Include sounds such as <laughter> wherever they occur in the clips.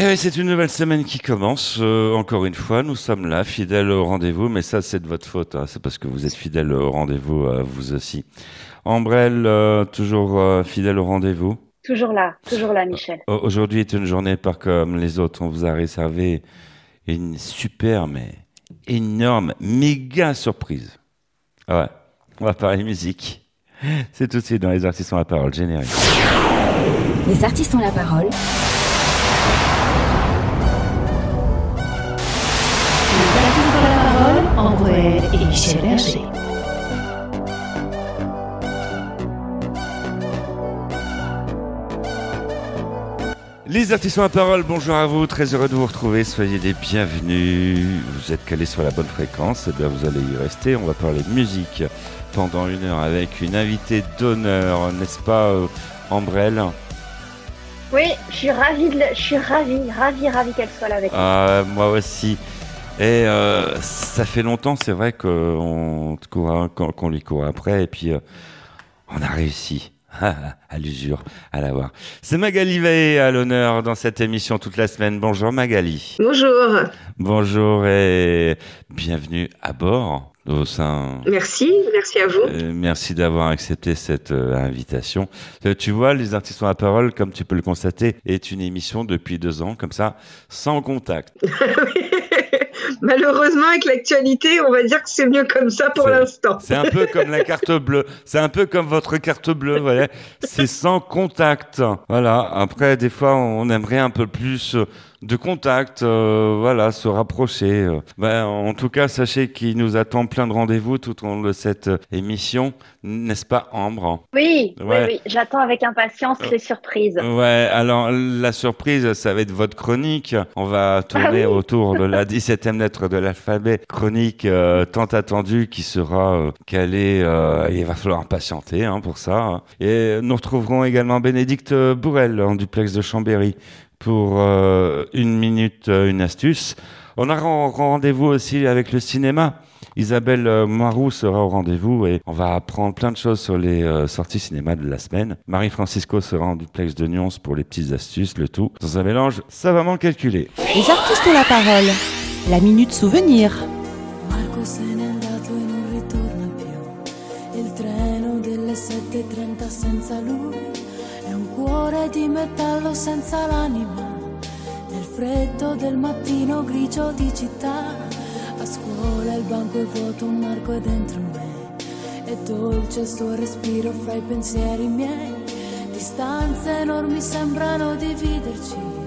Et oui, c'est une nouvelle semaine qui commence. Euh, encore une fois, nous sommes là, fidèles au rendez-vous, mais ça, c'est de votre faute. hein. C'est parce que vous êtes fidèles au rendez-vous, euh, vous aussi. Ambrelle, euh, toujours euh, fidèle au rendez-vous? Toujours là, toujours là, Michel. Au- Aujourd'hui est une journée pas comme les autres. On vous a réservé une super, mais énorme, méga surprise. Ah Ouais, on va parler musique. C'est tout de suite dans les artistes ont la parole, générique. Les artistes ont la parole. Michel Berger. Les artistes ont la parole, bonjour à vous, très heureux de vous retrouver, soyez les bienvenus. Vous êtes calés sur la bonne fréquence, et bien vous allez y rester. On va parler de musique pendant une heure avec une invitée d'honneur, n'est-ce pas, euh, Ambrelle? Oui, je suis ravie, de le- je suis ravie, ravie, ravie qu'elle soit là avec nous. Ah, moi aussi. Et euh, ça fait longtemps, c'est vrai qu'on court- qu'on lui court après, et puis euh, on a réussi. <laughs> à l'usure, à l'avoir. C'est Magali Veil à l'honneur dans cette émission toute la semaine. Bonjour Magali. Bonjour, Bonjour et bienvenue à bord au sein. merci, merci à vous. Euh, merci d'avoir accepté cette euh, invitation. Euh, tu vois, les artistes la parole, comme tu peux le constater, est une émission depuis deux ans, comme ça, sans contact. <laughs> <laughs> Malheureusement, avec l'actualité, on va dire que c'est mieux comme ça pour l'instant. C'est un peu comme la carte bleue. C'est un peu comme votre carte bleue, voilà. C'est sans contact. Voilà. Après, des fois, on aimerait un peu plus de contact, euh, voilà, se rapprocher. euh. Ben, en tout cas, sachez qu'il nous attend plein de rendez-vous tout au long de cette euh, émission, n'est-ce pas, Ambre? Oui, Ouais. oui, oui, j'attends avec impatience les surprises. Ouais, alors la surprise, ça va être votre chronique. On va tourner Ah oui. autour de la <laughs> 17e lettre de l'alphabet. Chronique tant attendue qui sera calée. il va falloir patienter hein, pour ça. Et nous retrouverons également Bénédicte Bourrel en duplex de Chambéry pour euh, une minute, euh, une astuce. On a ren- rendez-vous aussi avec le cinéma. Isabelle euh, Marou sera au rendez-vous et on va apprendre plein de choses sur les euh, sorties cinéma de la semaine. Marie-Francisco sera en duplex de Nyons pour les petites astuces, le tout dans un mélange savamment calculé. Les artistes ont la parole. La minute souvenir. Marco cuore di metallo senza l'anima. Nel freddo del mattino grigio di città, a scuola il banco è vuoto, un Marco è dentro me. È dolce il suo respiro fra i pensieri miei. Distanze enormi sembrano dividerci.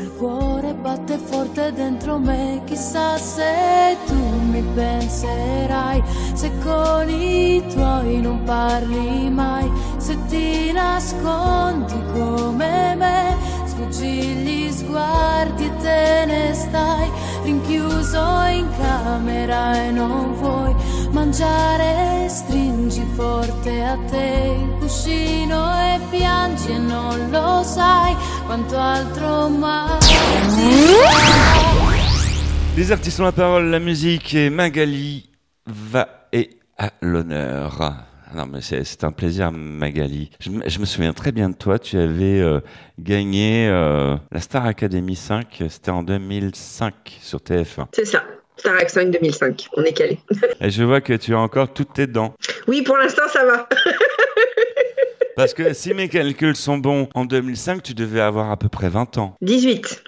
Il cuore batte forte dentro me, chissà se tu mi penserai, se con i tuoi non parli mai, se ti nascondi come me, sfuggi gli sguardi e te ne stai, rinchiuso in camera e non vuoi mangiare, stringi forte a te il cuscino e piangi e non lo sai quanto altro mai. Les artistes ont la parole, la musique et Magali va et à l'honneur. Non mais c'est un plaisir Magali. Je, me- je me souviens très bien de toi, tu avais euh, gagné euh, la Star Academy 5, c'était en 2005 sur TF1. C'est ça. Starac 5 2005, on est calé. <laughs> Et je vois que tu as encore toutes tes dents. Oui, pour l'instant, ça va. <laughs> Parce que si mes calculs sont bons, en 2005, tu devais avoir à peu près 20 ans. 18.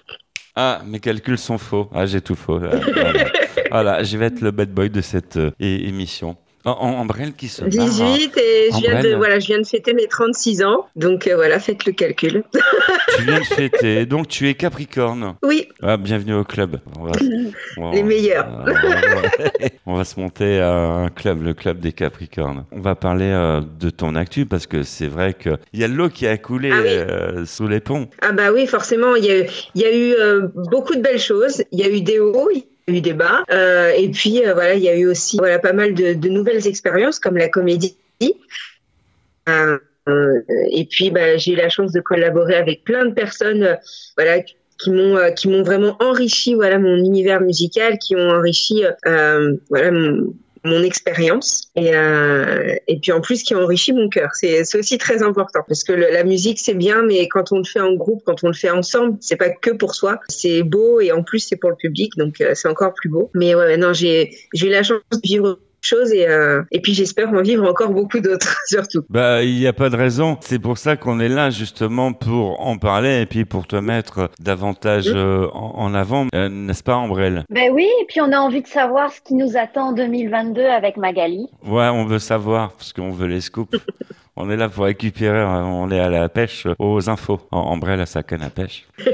Ah, mes calculs sont faux. Ah, j'ai tout faux. Voilà. <laughs> Voilà, je vais être le bad boy de cette euh, émission. En, en, qui se marre. 18 et je viens, de, voilà, je viens de fêter mes 36 ans. Donc euh, voilà, faites le calcul. Tu viens de <laughs> fêter, donc tu es Capricorne. Oui, Ah, bienvenue au club. On va, on- <laughs> Les meilleurs. euh, on va- <laughs> on va se monter à un club, le club des Capricornes. On va parler euh, de ton actu parce que c'est vrai qu'il y a de l'eau qui a coulé Ah oui. euh, sous les ponts. ah bah oui, forcément, il y a, y a eu beaucoup de belles choses. Il y a eu des hauts, eu des bas. Euh, et puis euh, voilà, il y a eu aussi voilà, pas mal de, nouvelles expériences comme la comédie. Euh, euh, et puis bah, j'ai eu la chance de collaborer avec plein de personnes voilà, qui m'ont qui m'ont vraiment enrichi voilà, mon univers musical, qui ont enrichi voilà, mon, mon expérience et euh, et puis en plus qui enrichit mon cœur. C'est aussi très important parce que la musique c'est bien, mais quand on le fait en groupe, quand on le fait ensemble, c'est pas que pour soi. C'est beau et en plus c'est pour le public, donc euh, c'est encore plus beau. Mais ouais, non, j'ai eu la chance de vivre choses et euh, et puis j'espère en vivre encore beaucoup d'autres <laughs> surtout. Bah, il n'y a pas de raison. C'est pour ça qu'on est là justement pour en parler et puis pour te mettre davantage euh, en, en avant, Euh, n'est-ce pas, Ambrelle? Ben oui, et puis on a envie de savoir ce qui nous attend en 2022 avec Magali. Ouais, on veut savoir parce qu'on veut les scoops. <laughs> on est là pour récupérer. euh, On est à la pêche aux infos. Am- Ambrelle à sa canne à pêche. <laughs>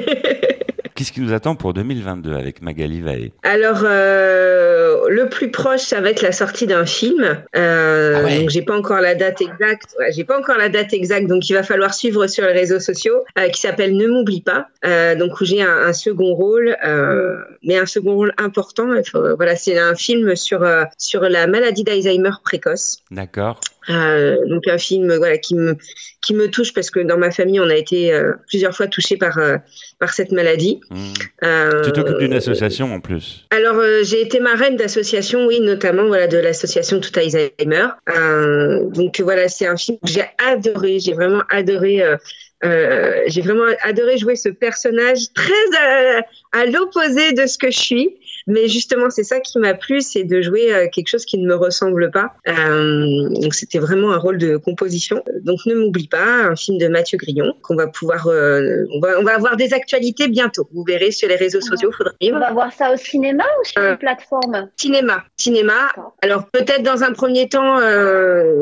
Qu'est-ce qui nous attend pour 2022 avec Magali Vaé Alors, euh, le plus proche, ça va être la sortie d'un film. Euh, Ah ouais. Donc, j'ai pas encore la date exacte. Ouais, j'ai pas encore la date exacte, donc il va falloir suivre sur les réseaux sociaux, euh, qui s'appelle Ne m'oublie pas. Euh, donc, où j'ai un, un second rôle, euh, mais un second rôle important. Faut- voilà, c'est un film sur sur la maladie d'Alzheimer précoce. D'accord. Euh, donc un film voilà qui me qui me touche parce que dans ma famille on a été euh, plusieurs fois touché par euh, par cette maladie. Hmm. Euh, Tu t'occupes d'une association en plus. alors euh, j'ai été marraine d'associations, oui, notamment voilà de l'association Tout Alzheimer. Euh, donc voilà, c'est un film que j'ai adoré, j'ai vraiment adoré. euh, euh, j'ai vraiment adoré jouer ce personnage très à, à l'opposé de ce que je suis. Mais justement, c'est ça qui m'a plu, c'est de jouer euh, quelque chose qui ne me ressemble pas. Euh, donc c'était vraiment un rôle de composition. Donc ne m'oublie pas, un film de Mathieu Grillon qu'on va pouvoir, euh, on va, on va avoir des actualités bientôt. Vous verrez sur les réseaux sociaux, faudra On va voir ça au cinéma ou sur une plateforme? Cinéma, cinéma. Alors peut-être dans un premier temps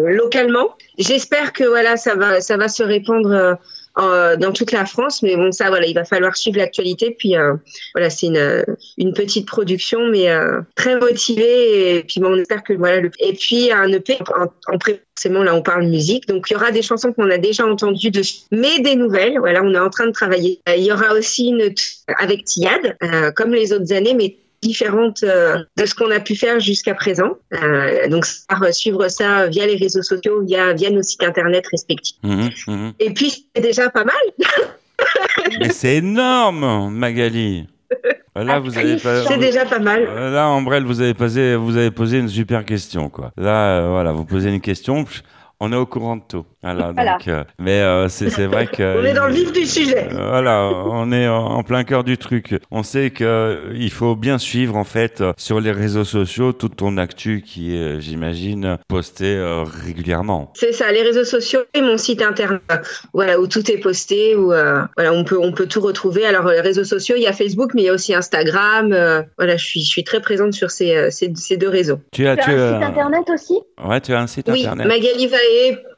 localement. J'espère que voilà, ça va, ça va se répandre euh, dans toute la France. Mais bon, ça, voilà, il va falloir suivre l'actualité. Puis euh, voilà, c'est une, une petite production, mais euh, très motivée. Et puis bon, on espère que voilà. Le... Et puis un EP en, en pré- forcément là, on parle musique. Donc il y aura des chansons qu'on a déjà entendues dessus, mais des nouvelles. Voilà, on est en train de travailler. Il y aura aussi une avec Tiad, euh, comme les autres années, mais différente euh, de ce qu'on a pu faire jusqu'à présent. Euh, donc, suivre ça via les réseaux sociaux, via, via nos sites internet respectifs. Mhm, mhm. Et puis, c'est déjà pas mal. <laughs> Mais c'est énorme, Magali. <laughs> Là, vous avez pas. C'est déjà pas mal. Euh, Là, Ambrelle, vous avez posé, vous avez posé une super question, quoi. Là, euh, voilà, vous posez une question, on est au courant de tout. Voilà, <laughs> Voilà. donc, euh, mais euh, c'est vrai que. <laughs> On est dans le vif du sujet. Euh, Voilà, on est en en plein cœur du truc. On sait que il faut bien suivre en fait sur les réseaux sociaux toute ton actu qui est, j'imagine, postée euh, régulièrement. C'est ça, les réseaux sociaux et mon site internet, voilà, où tout est posté, où euh, voilà, on peut on peut tout retrouver. Alors les réseaux sociaux, il y a Facebook, mais il y a aussi Instagram. euh, voilà, je suis je suis très présente sur ces ces, ces deux réseaux. Tu as, Tu as tu un as- site internet aussi? Ouais, tu as un site Oui, internet magalivae.fr.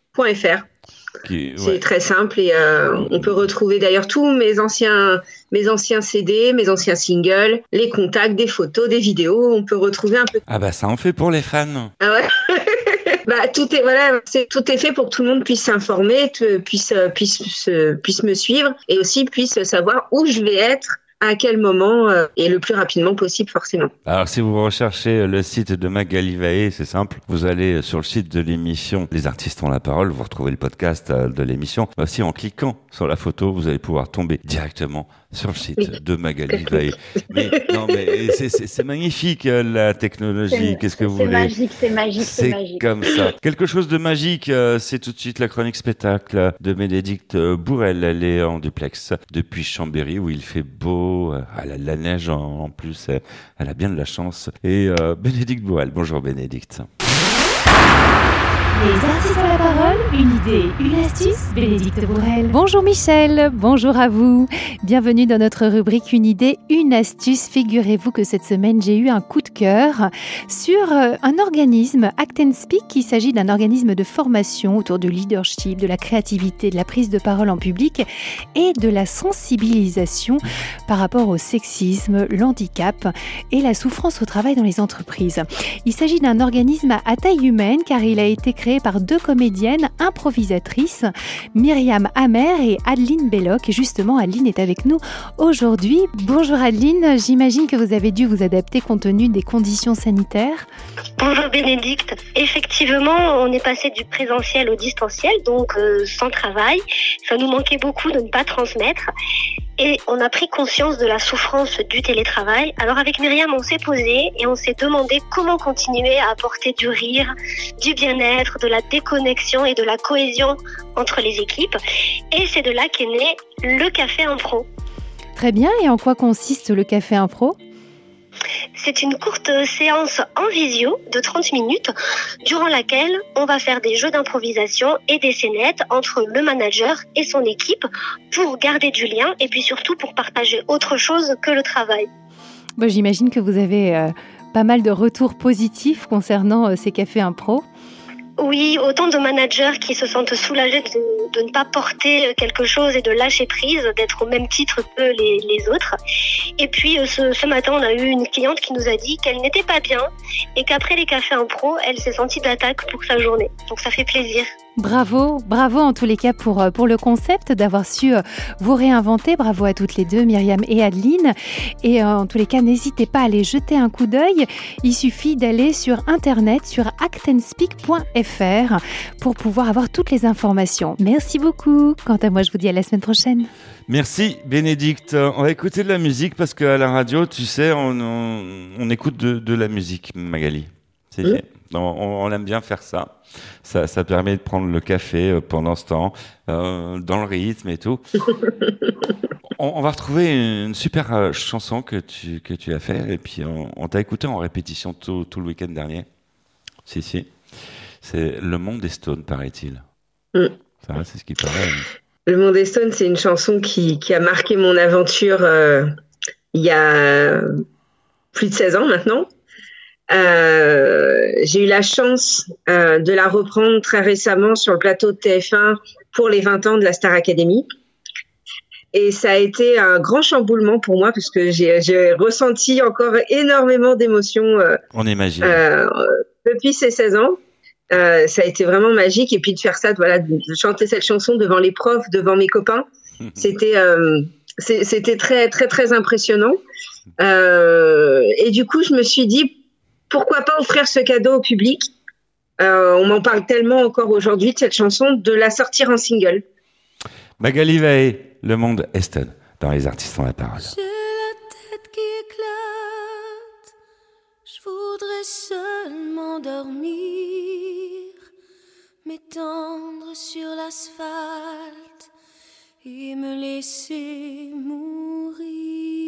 qui, C'est ouais. très simple et euh, on peut retrouver d'ailleurs tous mes anciens, mes anciens CD, mes anciens singles, les contacts, des photos, des vidéos. On peut retrouver un peu. Ah bah ça en fait pour les fans. Ah ouais. <laughs> bah tout est voilà, c'est tout est fait pour que tout le monde puisse s'informer, puisse euh, puisse se- puisse me suivre et aussi puisse savoir où je vais être. À quel moment euh, et le plus rapidement possible forcément. Alors, si vous recherchez le site de Magali Vaé, c'est simple. Vous allez sur le site de l'émission Les artistes ont la parole. Vous retrouvez le podcast euh, de l'émission. Aussi, en cliquant sur la photo, vous allez pouvoir tomber directement sur le site <laughs> de Magali Vaé. Mais, non, mais c'est- c'est c'est magnifique, euh, la technologie. C'est- Qu'est-ce que vous C'est voulez? magique, c'est magique, c'est C'est magique. comme ça. Quelque chose de magique, euh, c'est tout de suite la chronique spectacle de Bénédicte euh, Bourrel. Elle est en duplex depuis Chambéry où il fait beau, elle a de la neige en, plus, elle, elle a bien de la chance. Et euh, Bénédicte Bourrel, bonjour Bénédicte. Les artistes ont la parole, une idée, une astuce, Bénédicte Bourrel. Bonjour Michel, bonjour à vous. Bienvenue dans notre rubrique Une idée, une astuce. Figurez-vous que cette semaine, j'ai eu un coup de cœur sur euh, un organisme, Act and Speak. Il s'agit d'un organisme de formation autour du leadership, de la créativité, de la prise de parole en public et de la sensibilisation par rapport au sexisme, l'handicap et la souffrance au travail dans les entreprises. Il s'agit d'un organisme à taille humaine car il a été créé par deux comédiennes improvisatrices, Myriam Amer et Adeline Belloc. Et justement, Adeline est avec nous aujourd'hui. Bonjour Adeline, j'imagine que vous avez dû vous adapter compte tenu des conditions sanitaires. Bonjour Bénédicte. Effectivement, on est passé du présentiel au distanciel, donc euh, sans travail. Ça nous manquait beaucoup de ne pas transmettre. Et on a pris conscience de la souffrance du télétravail. Alors avec Myriam, on s'est posé et on s'est demandé comment continuer à apporter du rire, du bien-être, de la déconnexion et de la cohésion entre les équipes. Et c'est de là qu'est né le Café Impro. Très bien, et en quoi consiste le Café Impro? C'est une courte séance en visio de 30 minutes durant laquelle on va faire des jeux d'improvisation et des scénettes entre le manager et son équipe pour garder du lien et puis surtout pour partager autre chose que le travail. J'imagine que vous avez euh, pas mal de retours positifs concernant euh, ces cafés impro. Oui, autant de managers qui se sentent soulagés de, ne pas porter quelque chose et de lâcher prise, d'être au même titre que les, autres. Et puis euh, ce, ce, matin, on a eu une cliente qui nous a dit qu'elle n'était pas bien et qu'après les cafés en pro, elle s'est sentie d'attaque pour sa journée. Donc ça fait plaisir. Bravo, bravo en tous les cas pour, euh, pour le concept, d'avoir su euh, vous réinventer. Bravo à toutes les deux, Myriam et Adeline. Et euh, en tous les cas, n'hésitez pas à aller jeter un coup d'œil. Il suffit d'aller sur internet, sur actenspeak.fr pour pouvoir avoir toutes les informations. Merci beaucoup. Quant à moi, je vous dis à la semaine prochaine. Merci Bénédicte. On va écouter de la musique parce qu'à la radio, tu sais, on, écoute de, la musique, Magali. C'est on, aime bien faire ça. ça. permet de prendre le café euh, pendant ce temps, euh, dans le rythme et tout. <laughs> on, va retrouver une super euh, chanson que tu, que tu as fait et puis on, t'a écouté en répétition tout, le week-end dernier. Si, si. C'est Le Monde des Stones, paraît-il. Mm. Ça, c'est ce qui paraît. Le Monde des Stones, c'est une chanson qui, a marqué mon aventure il y a plus de 16 ans maintenant. Euh, j'ai eu la chance euh, de la reprendre très récemment sur le plateau de TF1 pour les 20 ans de la Star Academy. Et ça a été un grand chamboulement pour moi parce que j'ai ressenti encore énormément d'émotions. Euh, On imagine. depuis ces 16 ans. ça a été vraiment magique. Et puis de faire ça, voilà, de chanter cette chanson devant les profs, devant mes copains, <laughs> c'était c'était très très très impressionnant. et du coup, je me suis dit pourquoi pas offrir ce cadeau au public euh, On m'en parle tellement encore aujourd'hui de cette chanson, de la sortir en single. Magali Vaé, Le Monde Eston, dans Les Artistes ont la parole. J'ai la tête qui éclate, je voudrais seulement dormir, m'étendre sur l'asphalte et me laisser mourir.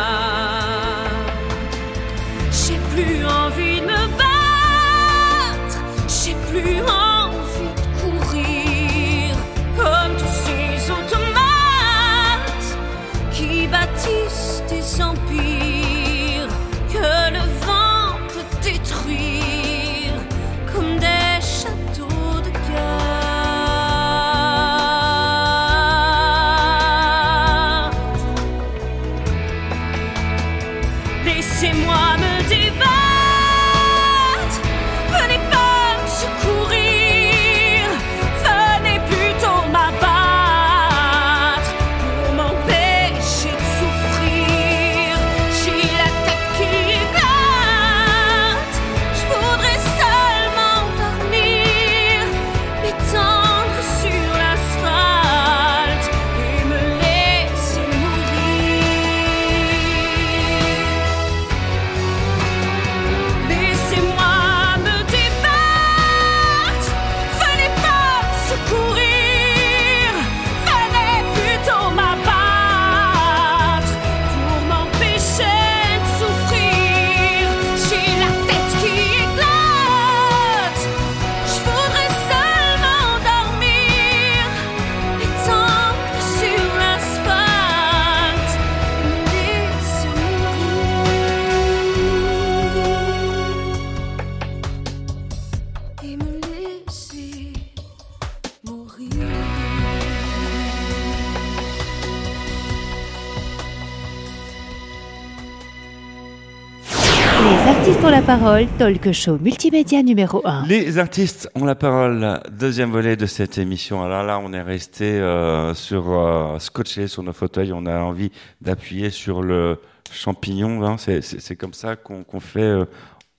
artistes la parole, talk show multimédia numéro 1. Les artistes ont la parole, deuxième volet de cette émission. Alors là, on est resté euh, sur euh, scotché sur nos fauteuils. On a envie d'appuyer sur le champignon. hein. C'est- comme ça qu'on qu'on fait euh,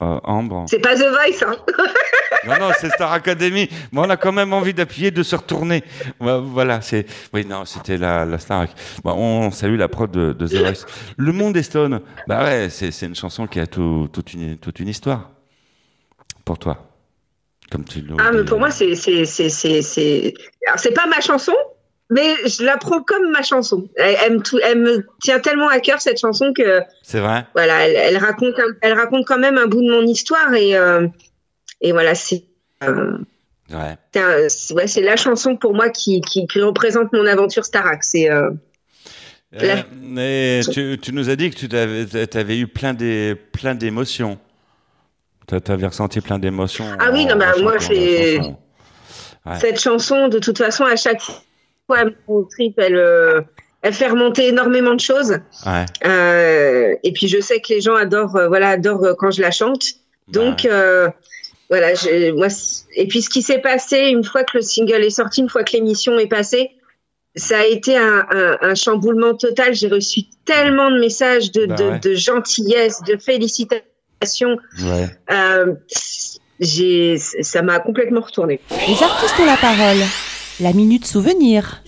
euh, Ambre. C'est pas The Voice, hein <laughs> Non, non, c'est Star Academy. Mais on a quand même envie d'appuyer, de se retourner. Ouais, Voilà, c'est. Oui, non, c'était la, la Star. Bon, on salue la prod de, de The Voice. Le monde est stone. Bah ouais, c'est une chanson qui a tout- toute, une, toute une histoire. Pour toi. Comme tu le Ah, mais pour moi, c'est. c'est- c'est- c'est- c'est- Alors, c'est pas ma chanson, mais je la prends comme ma chanson. Elle, elle me, elle me tient tellement à cœur, cette chanson, que C'est vrai voilà, elle, elle raconte, elle raconte quand même un bout de mon histoire. Et, euh, et voilà, c'est. euh, Ouais. c'est ouais, la chanson pour moi qui, qui, qui représente mon aventure Starac. C'est. euh, La- mais tu, tu nous as dit que tu avais, avais eu plein des plein d'émotions. Tu avais ressenti plein d'émotions. Ah oui, non, bah, moi. Ouais. Cette chanson, de toute façon, à chaque fois, mon trip, elle, euh, elle fait remonter énormément de choses. Ouais. Euh, et puis je sais que les gens adorent, euh, voilà, adorent quand je la chante. Donc Bah, euh, voilà, je, moi. Et puis ce qui s'est passé une fois que le single est sorti, une fois que l'émission est passée, ça a été un, un, un chamboulement total. J'ai reçu tellement de messages de, Bah de, ouais. de gentillesse, de félicitations. Euh, j'ai, ça m'a complètement retourné. Les artistes ont la parole. La minute souvenir.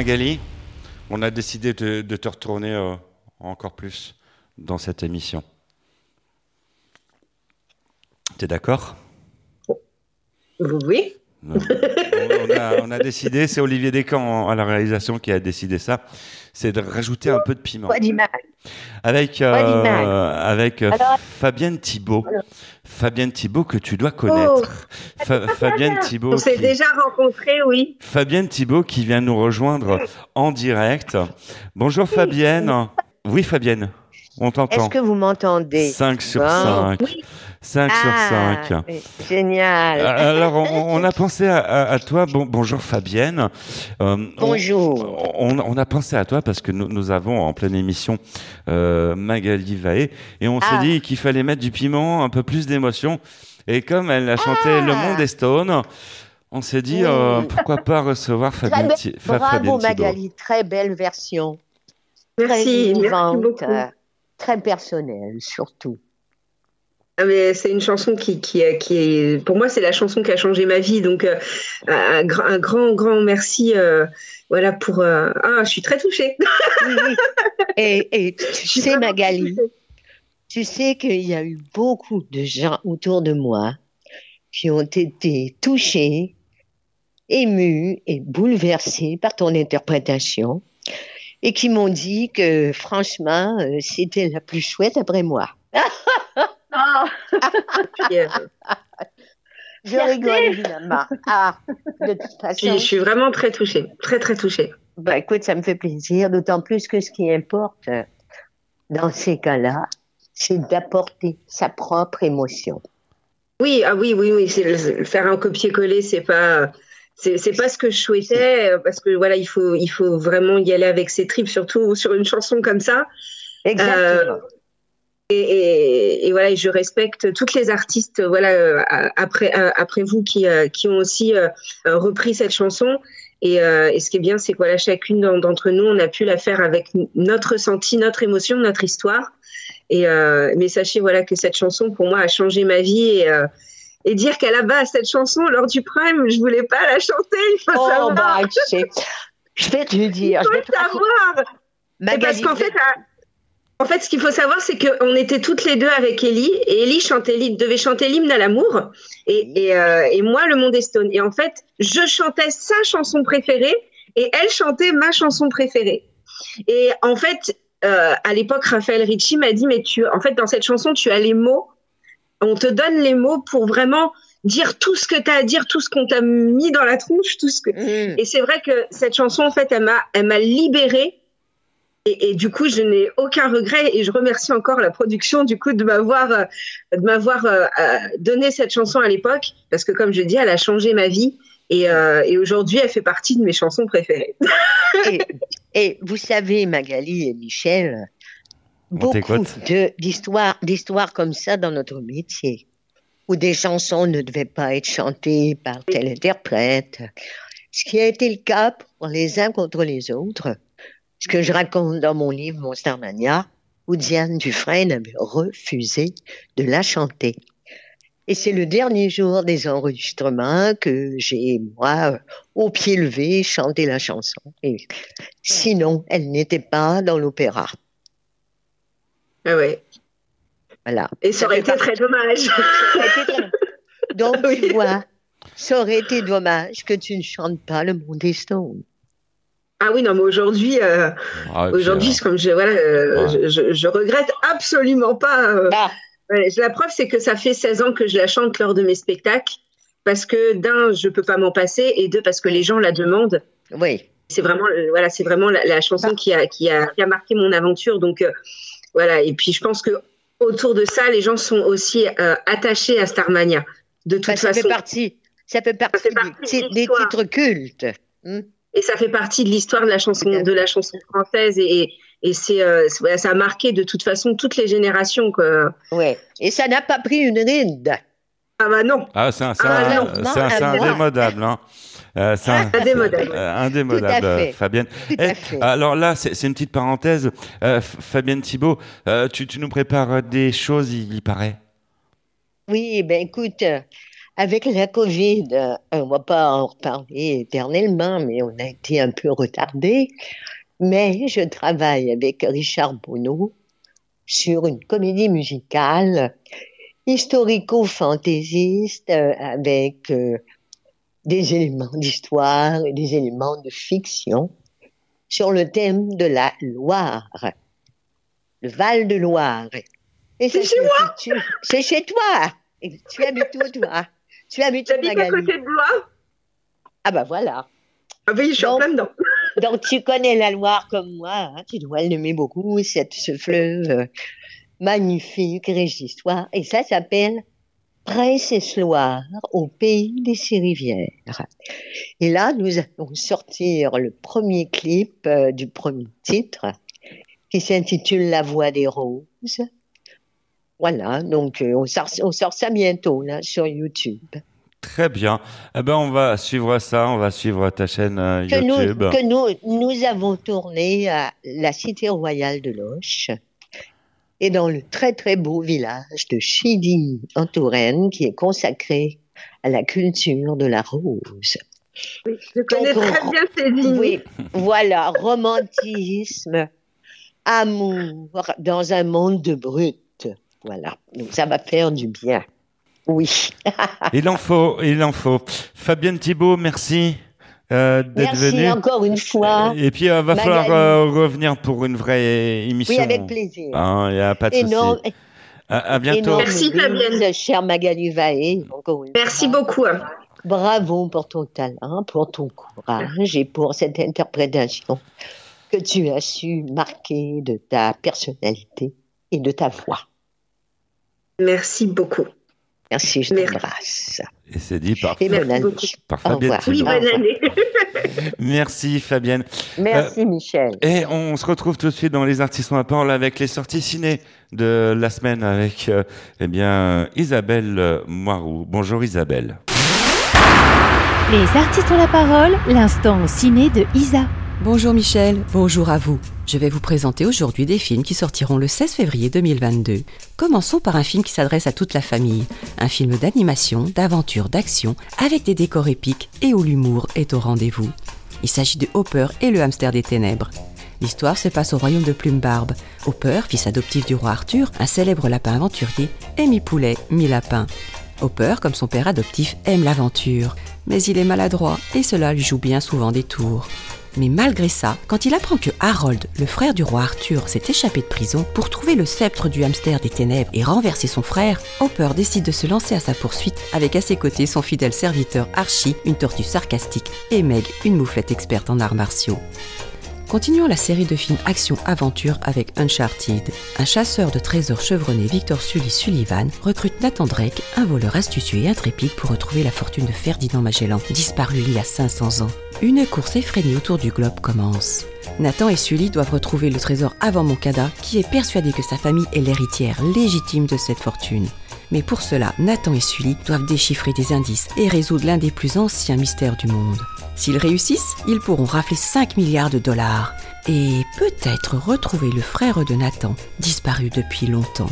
Magali, on a décidé de, de te retourner euh, encore plus dans cette émission. T'es d'accord? Oui. On, a, on a décidé, c'est Olivier Descamps à la réalisation qui a décidé ça, c'est de rajouter un peu de piment. Pas d'image. Avec, euh, avec euh, Alors- Fabienne Thibault. Fabienne Thibault que tu dois connaître. Fa- Fabienne Thibault. On s'est qui- déjà rencontrés, oui. Fabienne Thibault qui vient nous rejoindre en direct. Bonjour Fabienne. Oui Fabienne, on t'entend. Est-ce que vous m'entendez? 5 sur Bon. 5. 5 sur Ah, 5. Génial. Alors, on, on a pensé à, à- à toi. Bon, bonjour Fabienne. Euh, on- Bonjour. On, on a pensé à toi parce que nous, nous avons en pleine émission euh, Magali Vaé et on s'est Ah. dit qu'il fallait mettre du piment, un peu plus d'émotion. Et comme elle a chanté Ah. Le Monde est Stone, on s'est dit euh, pourquoi pas recevoir Fabienne, Bravo Fabienne Thibault. Magali, très belle version. Merci, très merci beaucoup. euh, très personnelle surtout. Ah, mais c'est une chanson qui, qui, euh, qui est, pour moi, c'est la chanson qui a changé ma vie. Donc, euh, un, gra- un grand, grand merci. euh, voilà pour. euh, Ah, je suis très touchée. Oui. Et, et tu sais Magali, touchée. tu sais qu'il y a eu beaucoup de gens autour de moi qui ont été touchés, émus et bouleversés par ton interprétation et qui m'ont dit que franchement, c'était la plus chouette après moi. <laughs> Puis, euh, Je rigole évidemment. Ah, de toute je, façon, je suis vraiment très touchée. Très, très touchée. bah, écoute, ça me fait plaisir, d'autant plus que ce qui importe euh, dans ces cas-là, c'est d'apporter sa propre émotion. Oui, ah oui, oui, oui. Faire un copier-coller, c'est pas. C'est pas ce que je souhaitais euh, parce que voilà, il faut, il faut vraiment y aller avec ses tripes, surtout sur une chanson comme ça. Exactement. Et, et, et voilà, et je respecte toutes les artistes, voilà, euh, après euh, après vous qui euh, qui ont aussi repris cette chanson. Et, euh, et ce qui est bien, c'est que voilà, chacune d'entre nous, on a pu la faire avec notre ressenti, notre émotion, notre histoire. Et euh, mais sachez voilà que cette chanson pour moi a changé ma vie et, euh, et dire qu'à la base cette chanson lors du prime, je voulais pas la chanter. Il faut Oh, savoir. bah, sais, je vais te le dire. Il Je faut vais te savoir. Parce qu'en fait, à- en fait, ce qu'il faut savoir, c'est qu'on était toutes les deux avec Ellie, et Ellie chantait, l'hymne- devait chanter l'hymne à l'amour, et, et, euh, et moi le Monde Stone. Et en fait, je chantais sa chanson préférée, et elle chantait ma chanson préférée. Et en fait, euh, à l'époque, Raphaël Ricci m'a dit, mais tu, en fait, dans cette chanson, tu as les mots, on te donne les mots pour vraiment dire tout ce que tu as à dire, tout ce qu'on t'a mis dans la tronche, tout ce que, Mm. et c'est vrai que cette chanson, en fait, elle m'a, elle m'a libérée. Et, et du coup, je n'ai aucun regret et je remercie encore la production du coup de m'avoir, euh, de m'avoir euh, euh, donné cette chanson à l'époque. Parce que comme je dis, elle a changé ma vie. Et, euh, et aujourd'hui, elle fait partie de mes chansons préférées. <laughs> et, et vous savez, Magali et Michel, On beaucoup d'histoires, d'histoires comme ça dans notre métier, où des chansons ne devaient pas être chantées par tel interprète, ce qui a été le cas pour les uns contre les autres, ce que je raconte dans mon livre Mon Starmania, où Diane Dufresne avait refusé de la chanter. Et c'est le dernier jour des enregistrements que j'ai, moi, au pied levé, chanté la chanson. Et sinon, elle n'était pas dans l'opéra. Ah ouais. Voilà. Et ça aurait été très dommage. <laughs> Donc, Oui. tu vois, ça aurait été dommage que tu ne chantes pas le monde des Stones. Ah oui, non, mais aujourd'hui, euh, Ah, aujourd'hui, comme je, voilà, euh, Ouais. je, regrette absolument pas. euh, Ouais, la preuve, c'est que ça fait 16 ans que je la chante lors de mes spectacles. Parce que d'un, je peux pas m'en passer, et deux, parce que les gens la demandent. oui. C'est vraiment, euh, voilà, c'est vraiment la, la chanson qui a, qui a, qui a marqué mon aventure. Donc, euh, voilà. Et puis, je pense que autour de ça, les gens sont aussi euh, attachés à Starmania. De toute Bah, ça façon. fait partie, ça fait partie, fait partie des, titres cultes. Hmm. Et ça fait partie de l'histoire de la chanson, Bien de la chanson française. Et, et, et c'est, euh, ça a marqué de toute façon toutes les générations. Quoi. Ouais. Et ça n'a pas pris une ride. Ah bah non. Ah, c'est un, c'est Ah, un- non, non, indémodable. Hein. Euh, c'est un- Indémodable. euh, indémodable, Tout à fait. euh, Fabienne. Tout à Eh, fait. alors là, c'est une petite parenthèse. Euh, Fabienne Thibault, euh, tu, tu nous prépares des choses, il, il paraît? Oui, ben écoute, euh, avec la Covid, euh, on va pas en reparler éternellement, mais on a été un peu retardé. Mais je travaille avec Richard Bonneau sur une comédie musicale historico-fantaisiste euh, avec euh, des éléments d'histoire et des éléments de fiction sur le thème de la Loire, le Val de Loire. C'est chez situe- C'est chez toi. Tu habites où, toi? Tu habites J'habite à côté de Blois. Ah bah voilà. Ah oui, je suis en Donc- plein dedans. <laughs> Donc tu connais la Loire comme moi, hein, tu dois l'aimer beaucoup, cette, ce fleuve euh, magnifique, riche d'histoire. Et ça s'appelle Princesse Loire au pays des six rivières. Et là, nous allons sortir le premier clip euh, du premier titre qui s'intitule La Voix des Roses. Voilà, donc euh, on, sort, on sort ça bientôt là sur YouTube. Très bien. Eh ben, on va suivre ça, on va suivre ta chaîne euh, que nous, YouTube. que nous, nous avons tourné à la cité royale de Loche et dans le très très beau village de Chidi en Touraine qui est consacré à la culture de la rose. Oui, je connais Donc, très on- bien ces lignes. Oui, voilà, romantisme, amour dans un monde de brut. Voilà, donc ça va faire du bien. Oui. <laughs> Il en faut, il en faut. Fabienne Thibault, merci euh, d'être Merci venue. encore une fois. Et puis, il va Magali. falloir euh, revenir pour une vraie émission. Oui, avec plaisir. Il n'y a pas de Énorme, souci. À, à bientôt. énorme Merci, Fabienne. chère Magali Vaé. encore une Merci fois. beaucoup. hein. Bravo pour ton talent, pour ton courage et pour cette interprétation que tu as su marquer de ta personnalité et de ta voix. Merci beaucoup. Merci, je Merci. t'embrasse. Et c'est dit par, Et Merci bonne année. beaucoup. par Au Fabienne revoir. Oui, bonne année. <laughs> Merci Fabienne. Merci, Michel. Et on se retrouve tout de suite dans les artistes à parole avec les sorties ciné de la semaine avec euh, eh bien Isabelle euh, Moirou. Bonjour Isabelle. Les artistes ont la parole, l'instant ciné de Isa. Bonjour Michel, bonjour à vous. Je vais vous présenter aujourd'hui des films qui sortiront le 16 février 2022. Commençons par un film qui s'adresse à toute la famille. Un film d'animation, d'aventure, d'action, avec des décors épiques et où l'humour est au rendez-vous. Il s'agit de Hopper et le hamster des ténèbres. L'histoire se passe au royaume de Plumebarbe. Hopper, fils adoptif du roi Arthur, un célèbre lapin aventurier, est mi-poulet, mi-lapin. Hopper, comme son père adoptif, aime l'aventure, mais il est maladroit et cela lui joue bien souvent des tours. Mais malgré ça, quand il apprend que Harold, le frère du roi Arthur, s'est échappé de prison pour trouver le sceptre du hamster des ténèbres et renverser son frère, Hopper décide de se lancer à sa poursuite avec à ses côtés son fidèle serviteur Archie, une tortue sarcastique, et Meg, une mouflette experte en arts martiaux. Continuons la série de films action-aventure avec Uncharted. Un chasseur de trésors chevronné, Victor Sully Sullivan, recrute Nathan Drake, un voleur astucieux et intrépide pour retrouver la fortune de Ferdinand Magellan, disparu il y a 500 ans. Une course effrénée autour du globe commence. Nathan et Sully doivent retrouver le trésor avant Moncada, qui est persuadé que sa famille est l'héritière légitime de cette fortune. Mais pour cela, Nathan et Sully doivent déchiffrer des indices et résoudre l'un des plus anciens mystères du monde. S'ils réussissent, ils pourront rafler 5 milliards de dollars et peut-être retrouver le frère de Nathan, disparu depuis longtemps.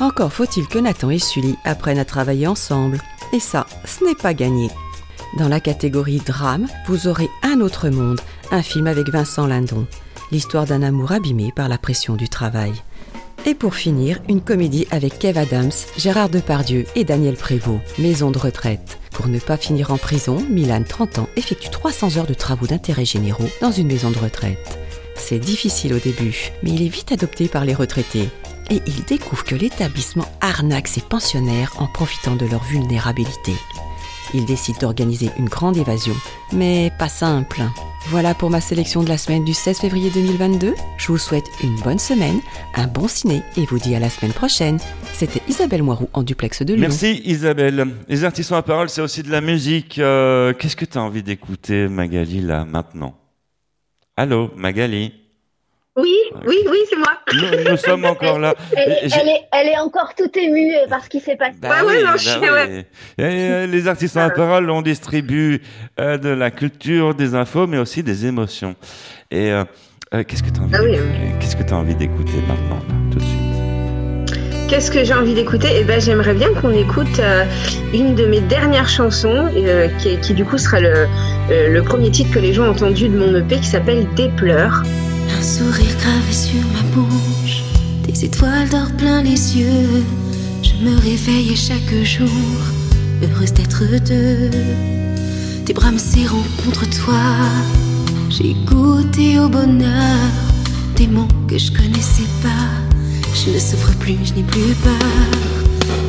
Encore faut-il que Nathan et Sully apprennent à travailler ensemble. Et ça, ce n'est pas gagné. Dans la catégorie drame, vous aurez Un autre monde, un film avec Vincent Lindon, l'histoire d'un amour abîmé par la pression du travail. Et pour finir, une comédie avec Kev Adams, Gérard Depardieu et Daniel Prévost, Maison de retraite. Pour ne pas finir en prison, Milan, 30 ans, effectue 300 heures de travaux d'intérêt généraux dans une maison de retraite. C'est difficile au début, mais il est vite adopté par les retraités. Et il découvre que l'établissement arnaque ses pensionnaires en profitant de leur vulnérabilité. Il décide d'organiser une grande évasion, mais pas simple. Voilà pour ma sélection de la semaine du 16 février 2022. Je vous souhaite une bonne semaine, un bon ciné et vous dis à la semaine prochaine. C'était Isabelle Moirou en duplex de Lyon. Merci Isabelle. Les artistes à parole, c'est aussi de la musique. Euh, Qu'est-ce que tu as envie d'écouter, Magali, là, maintenant? Allô, Magali? Oui, oui, oui, c'est moi. nous, nous <laughs> sommes encore là. Elle, est, elle est encore toute émue par ce qui s'est passé. Bah oui, non, bah je- oui. Et, euh, les artistes à parole, on distribue euh, de la culture, des infos, mais aussi des émotions. Et euh, qu'est-ce que tu as envie Ah oui, d'écouter? Qu'est-ce que tu as envie d'écouter maintenant, là, tout de suite? Qu'est-ce que j'ai envie d'écouter? Eh ben, j'aimerais bien qu'on écoute une de mes dernières chansons, qui, qui du coup sera le, le premier titre que les gens ont entendu de mon EP, qui s'appelle Des pleurs. Un sourire gravé sur ma bouche, des étoiles d'or plein les yeux. Je me réveille chaque jour, heureuse d'être deux. Tes bras me serrant contre toi, j'ai goûté au bonheur, des mots que je connaissais pas. Je ne souffre plus, je n'ai plus peur.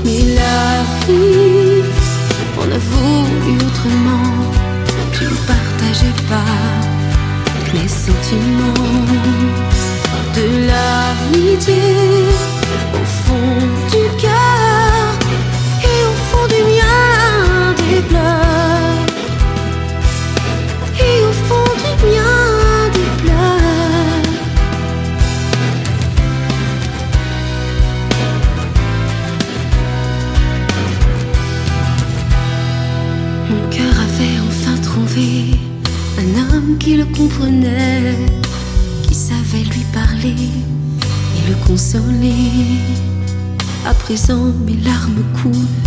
Mais la vie, on a voulu autrement, tu ne partageais pas mes sentiments. De l'amitié au fond du cœur qui le comprenait, qui savait lui parler et le consoler. À présent, mes larmes coulent,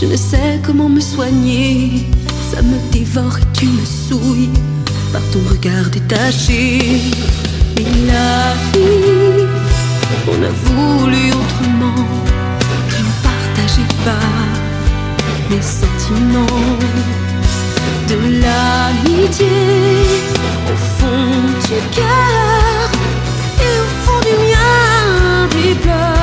je ne sais comment me soigner. Ça me dévore et tu me souilles par ton regard détaché. Mais la vie, on a voulu autrement, tu ne partageais pas mes sentiments de l'amitié. Au fond du cœur et au fond du mien des pleurs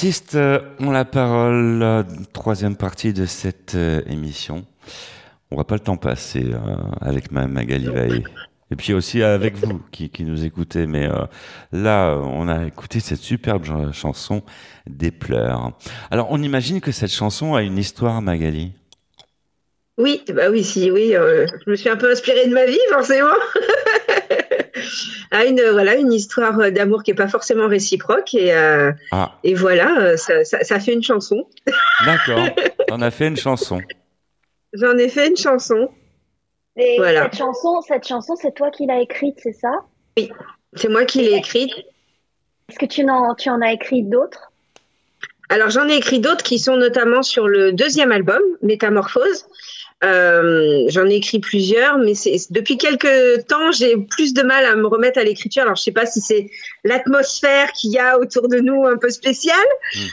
artistes euh, ont la parole, troisième partie de cette euh, émission. On voit pas le temps passer euh, avec ma Magali. Et puis aussi avec vous qui, nous écoutez. Mais là, on a écouté cette superbe ch- chanson des pleurs. Alors, on imagine que cette chanson a une histoire, Magali? Oui, bah oui, si, oui, euh, je me suis un peu inspirée de ma vie, forcément. <laughs> ah, une, voilà, une histoire d'amour qui est pas forcément réciproque et, euh, Ah, et voilà, euh, ça, ça, ça fait une chanson. <laughs> d'accord. On a fait une chanson. J'en ai fait une chanson. Et Voilà. cette chanson, cette chanson, c'est toi qui l'as écrite, c'est ça? C'est moi qui l'ai écrite. Est-ce que tu en, tu en as écrit d'autres? Alors j'en ai écrit d'autres qui sont notamment sur le deuxième album, Métamorphose. Euh, j'en ai écrit plusieurs, mais depuis quelques temps j'ai plus de mal à me remettre à l'écriture. Alors je sais pas si c'est l'atmosphère qu'il y a autour de nous un peu spéciale,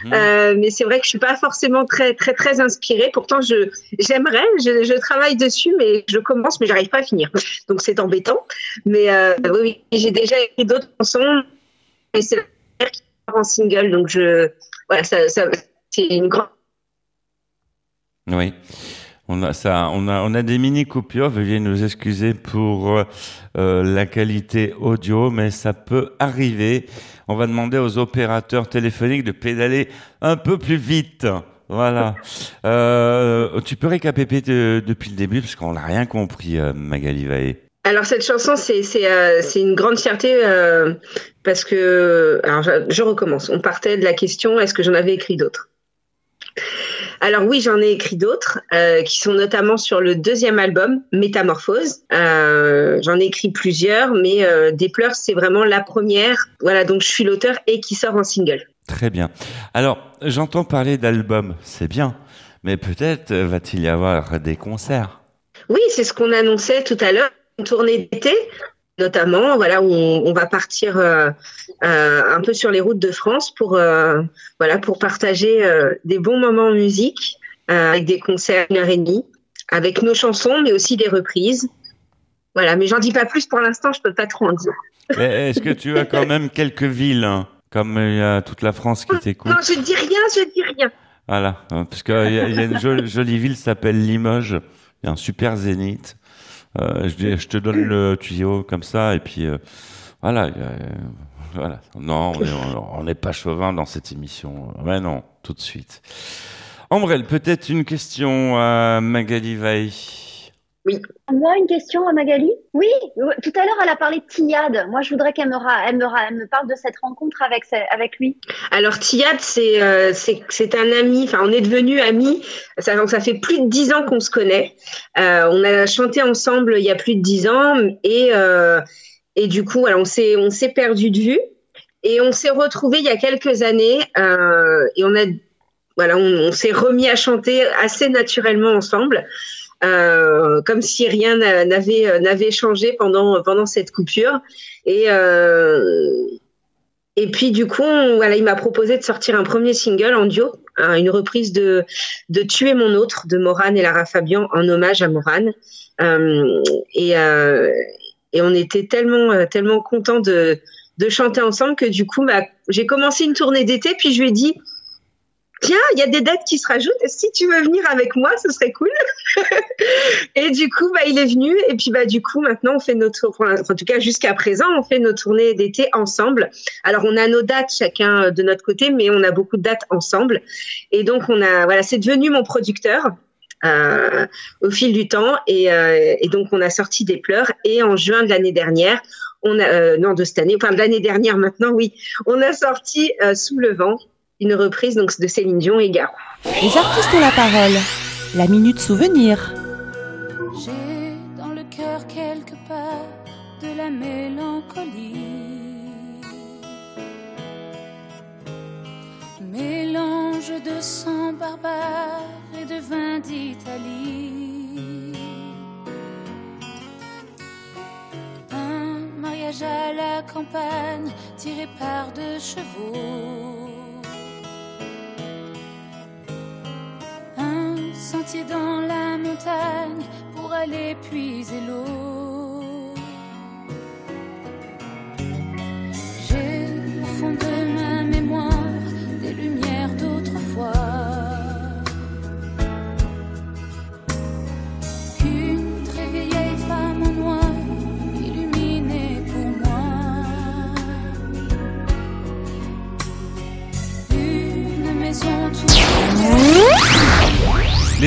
Mhm. euh, mais c'est vrai que je suis pas forcément très très très inspirée. Pourtant je j'aimerais, je, je travaille dessus, mais je commence, mais j'arrive pas à finir. Donc c'est embêtant. Mais euh, oui, j'ai déjà écrit d'autres chansons, et c'est la première qui sort en single, donc je voilà, ça, ça c'est une grande Oui. On a, ça, on, a, on a des mini coupures. Veuillez nous excuser pour euh, la qualité audio, mais ça peut arriver. On va demander aux opérateurs téléphoniques de pédaler un peu plus vite. Voilà. Euh, tu peux récapéper de- depuis le début parce qu'on n'a rien compris, euh, Magali Vaé. Alors cette chanson, c'est euh, une grande fierté euh, parce que alors je recommence. On partait de la question est-ce que j'en avais écrit d'autres? Alors oui, j'en ai écrit d'autres euh, qui sont notamment sur le deuxième album Métamorphose. Euh, j'en ai écrit plusieurs, mais euh, Des pleurs, c'est vraiment la première. Voilà, donc je suis l'auteur et qui sort en single. Très bien. Alors, j'entends parler d'albums, c'est bien, mais peut-être va-t-il y avoir des concerts? Oui, c'est ce qu'on annonçait tout à l'heure, une tournée d'été, notamment, voilà, où on, on va partir euh, euh, un peu sur les routes de France pour, euh, voilà, pour partager des bons moments en musique, avec des concerts une heure et demie, avec nos chansons, mais aussi des reprises. Voilà, mais j'en dis pas plus pour l'instant, je peux pas trop en dire. Est-ce que tu as quand même <laughs> quelques villes, hein, comme il y a toute la France qui t'écoute? Non, je dis rien, je dis rien. Voilà, euh, parce qu'il y, y a une jolie, jolie ville qui s'appelle Limoges. Il y a un super zénith. Euh, je, te donne le tuyau comme ça, et puis euh, voilà. voilà. Non, on est- on n'est pas chauvin dans cette émission. Mais non, tout de suite. Ambrelle, peut-être une question à Magali Vaille. Moi, une question à Magali? Oui, euh, tout à l'heure, elle a parlé de Tillade. Moi, je voudrais qu'elle me, elle me, elle me parle de cette rencontre avec, avec lui. Alors c'est euh, c'est un ami. Enfin, on est devenus amis. Ça, donc, ça fait plus de dix ans qu'on se connaît. Euh, on a chanté ensemble il y a plus de dix ans et euh, et du coup, voilà, on s'est perdu de vue et on s'est retrouvés il y a quelques années et on a voilà, on, on s'est remis à chanter assez naturellement ensemble. Euh, comme si rien euh, n'avait changé pendant cette coupure et euh, puis du coup, il m'a proposé de sortir un premier single en duo, hein, une reprise de de Tuer mon autre de Morane et Lara Fabian en hommage à Morane. Et on était tellement tellement contents de de chanter ensemble que du coup, bah, j'ai commencé une tournée d'été, puis je lui ai dit Tiens, il y a des dates qui se rajoutent. Si tu veux venir avec moi, ce serait cool. <laughs> et du coup, bah, il est venu. Et puis, bah, du coup, maintenant, on fait notre, en tout cas, jusqu'à présent, on fait nos tournées d'été ensemble. Alors, on a nos dates chacun euh, de notre côté, mais on a beaucoup de dates ensemble. Et donc, on a, voilà, c'est devenu mon producteur. euh, au fil du temps et, euh, et donc on a sorti des pleurs et en juin de l'année dernière on a euh, non de cette année enfin de l'année dernière maintenant oui on a sorti euh, sous le vent une reprise donc de Céline Dion et Garou Les artistes ont la parole. La minute souvenir. J'ai dans le cœur quelque part de la mélancolie. Mélange de sang barbare et de vin d'Italie. Un mariage à la campagne tiré par deux chevaux. Sentier dans la montagne pour aller puiser l'eau.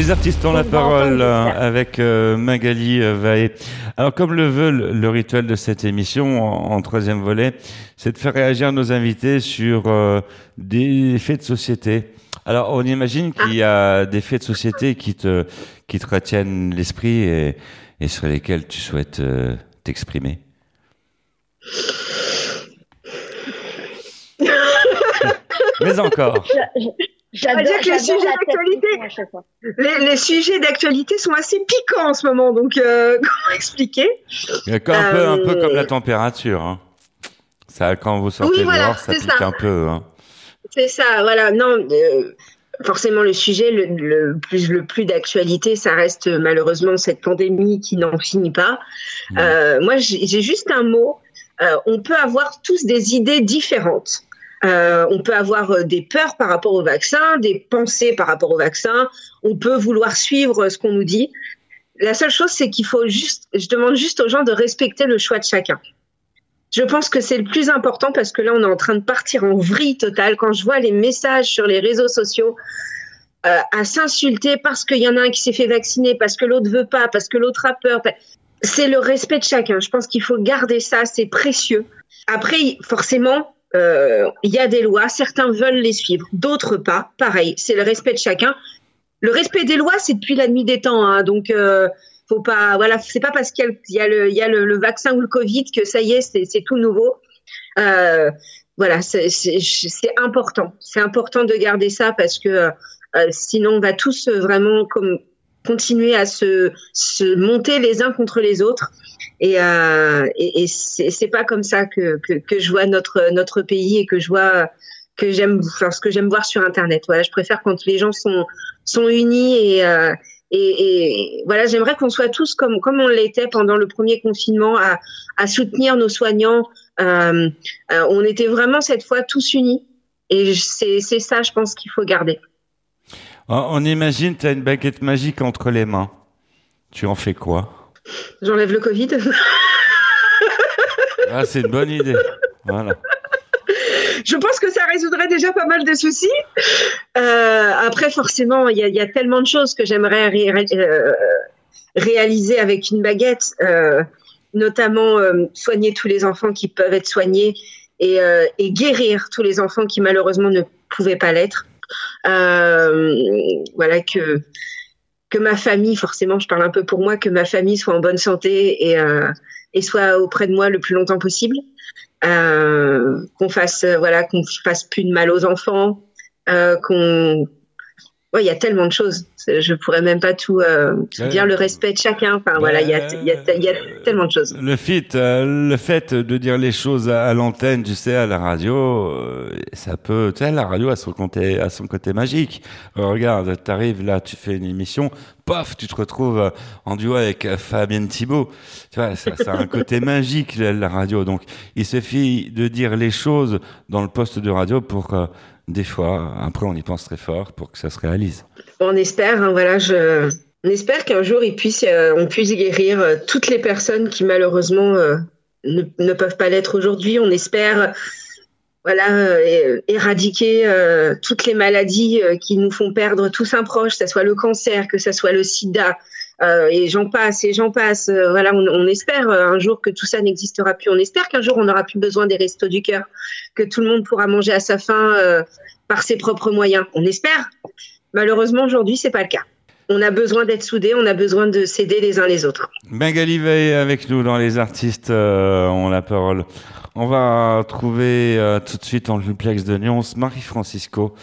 Les artistes ont la parole euh, avec euh, Magali euh, Vaé. Alors, comme le veut le, rituel de cette émission, en, en troisième volet, c'est de faire réagir nos invités sur euh, des faits de société. Alors, on imagine qu'il y a des faits de société qui te, qui te retiennent l'esprit et, et sur lesquels tu souhaites euh, t'exprimer. <laughs> Mais encore. Va dire que les sujets d'actualité, les, les sujets d'actualité sont assez piquants en ce moment, donc euh, <laughs> comment expliquer? Un, peu, un peu Euh, comme la température. Hein. Ça, quand vous sortez Oui, voilà, dehors, ça c'est pique ça. un peu. Hein. C'est ça, voilà. Non, euh, forcément, le sujet le, le plus, le plus d'actualité, ça reste malheureusement cette pandémie qui n'en finit pas. Euh, moi, j'ai j'ai juste un mot. Euh, on peut avoir tous des idées différentes. Euh, on peut avoir euh, des peurs par rapport au vaccin, des pensées par rapport au vaccin. On peut vouloir suivre ce qu'on nous dit. La seule chose, c'est qu'il faut juste, je demande juste aux gens de respecter le choix de chacun. Je pense que c'est le plus important parce que là, on est en train de partir en vrille totale. Quand je vois les messages sur les réseaux sociaux euh, à s'insulter parce qu'il y en a un qui s'est fait vacciner, parce que l'autre veut pas, parce que l'autre a peur, c'est le respect de chacun. Je pense qu'il faut garder ça, c'est précieux. Après, forcément, euh, il y a des lois, certains veulent les suivre, d'autres pas. Pareil, c'est le respect de chacun. Le respect des lois, c'est depuis la nuit des temps, hein, donc euh, faut pas, voilà, c'est pas parce qu'il y a, le- vaccin ou le Covid que ça y est, c'est tout nouveau. Euh, voilà, c'est important. C'est important de garder ça parce que euh, sinon on va tous euh, vraiment continuer à se monter les uns contre les autres. Et, euh, et, c'est pas comme ça que, que, je vois notre, notre pays et que je vois que j'aime enfin, j'aime voir sur internet. Voilà, je préfère quand les gens sont sont unis euh, et, et voilà, j'aimerais qu'on soit tous comme comme on l'était pendant le premier confinement à, soutenir nos soignants. Euh, euh, on était vraiment cette fois tous unis et c'est ça, je pense qu'il faut garder. On imagine, tu as une baguette magique entre les mains. Tu en fais quoi? J'enlève le Covid. <laughs> Ah, c'est une bonne idée. Voilà. je pense que ça résoudrait déjà pas mal de soucis. Euh, après, forcément, il y a, il y a tellement de choses que j'aimerais ré- ré- euh, réaliser avec une baguette, euh, notamment soigner tous les enfants qui peuvent être soignés et, et guérir tous les enfants qui malheureusement ne pouvaient pas l'être. Voilà que que ma famille, forcément, je parle un peu pour moi, que ma famille soit en bonne santé et, euh, et soit auprès de moi le plus longtemps possible. Euh, qu'on fasse, euh, voilà, qu'on fasse plus de mal aux enfants, euh, ouais, il y a tellement de choses. Je pourrais même pas tout, euh, tout dire. Le respect de chacun. Enfin, voilà, il y a, y, a, il y a tellement de choses. Le fait, euh, le fait de dire les choses à, à l'antenne, tu sais, à la radio, euh, ça peut, tu sais, la radio a son côté, a son côté magique. Euh, regarde, t'arrives là, tu fais une émission, paf, tu te retrouves en duo avec Fabienne Thibault. Tu vois, ça, ça a un côté <laughs> magique, la, la radio. Donc, il suffit de dire les choses dans le poste de radio pour des fois, après, on y pense très fort pour que ça se réalise. On espère, hein, voilà, on espère qu'un jour euh, on puisse guérir euh, toutes les personnes qui malheureusement euh, ne, peuvent pas l'être aujourd'hui. On espère, voilà, éradiquer toutes les maladies qui nous font perdre tous un proche, que ce soit le cancer, que ce soit le sida, euh, et j'en passe, et j'en passe. Euh, voilà, on, on espère euh, un jour que tout ça n'existera plus. On espère qu'un jour on n'aura plus besoin des restos du cœur, que tout le monde pourra manger à sa faim euh, par ses propres moyens. On espère. Malheureusement, aujourd'hui, c'est pas le cas. On a besoin d'être soudés, on a besoin de s'aider les uns les autres. Bengali Veil avec nous dans les artistes euh, ont la parole. On va trouver euh, tout de suite en duplex de Nyons Marie-Francisco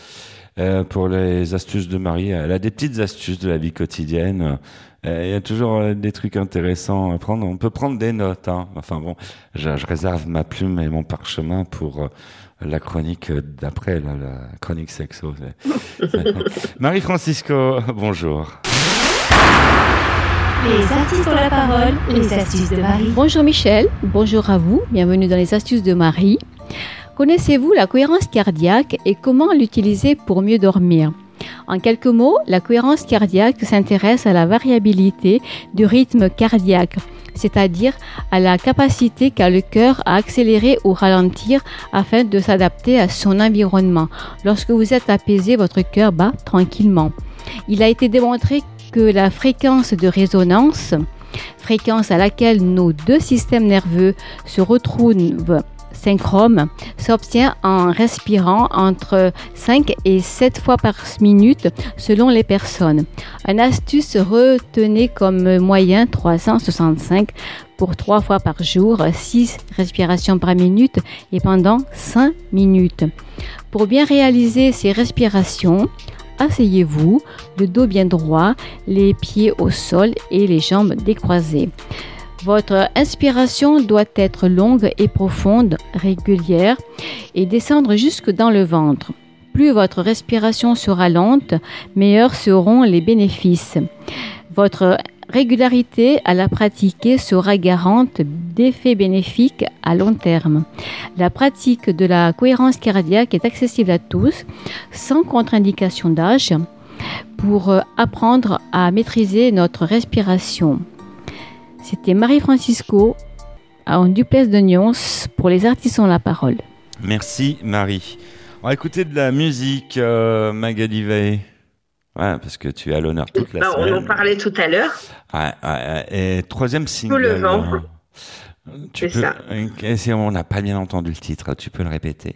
euh, pour les astuces de Marie. Elle a des petites astuces de la vie quotidienne. Euh, Il y a toujours euh, des trucs intéressants à prendre. On peut prendre des notes. Hein. Enfin bon, je, je réserve ma plume et mon parchemin pour euh, la chronique d'après, la, la chronique sexo. <laughs> Marie-Francisco, bonjour. Les artistes ont la parole, les astuces de Marie. Bonjour Michel, bonjour à vous, bienvenue dans les astuces de Marie. Connaissez-vous la cohérence cardiaque et comment l'utiliser pour mieux dormir? En quelques mots, la cohérence cardiaque s'intéresse à la variabilité du rythme cardiaque, c'est-à-dire à la capacité qu'a le cœur à accélérer ou ralentir afin de s'adapter à son environnement. Lorsque vous êtes apaisé, votre cœur bat tranquillement. Il a été démontré que la fréquence de résonance, fréquence à laquelle nos deux systèmes nerveux se retrouvent synchrome s'obtient en respirant entre 5 et 7 fois par minute selon les personnes. Un astuce retenait comme moyen 365 pour 3 fois par jour, 6 respirations par minute et pendant 5 minutes. Pour bien réaliser ces respirations, asseyez-vous, le dos bien droit, les pieds au sol et les jambes décroisées. Votre inspiration doit être longue et profonde, régulière et descendre jusque dans le ventre. Plus votre respiration sera lente, meilleurs seront les bénéfices. Votre régularité à la pratiquer sera garante d'effets bénéfiques à long terme. La pratique de la cohérence cardiaque est accessible à tous, sans contre-indication d'âge, pour apprendre à maîtriser notre respiration. C'était Marie-Francisco en duplex de Nyons pour les artistes ont la parole. Merci Marie. On va écouter de la musique, euh, Magali Veil. Ouais, parce que tu es à l'honneur toute la semaine. On en parlait tout à l'heure. Ouais, ouais, et troisième single. Sous le vent. Tu C'est peux, ça. On n'a pas bien entendu le titre, tu peux le répéter.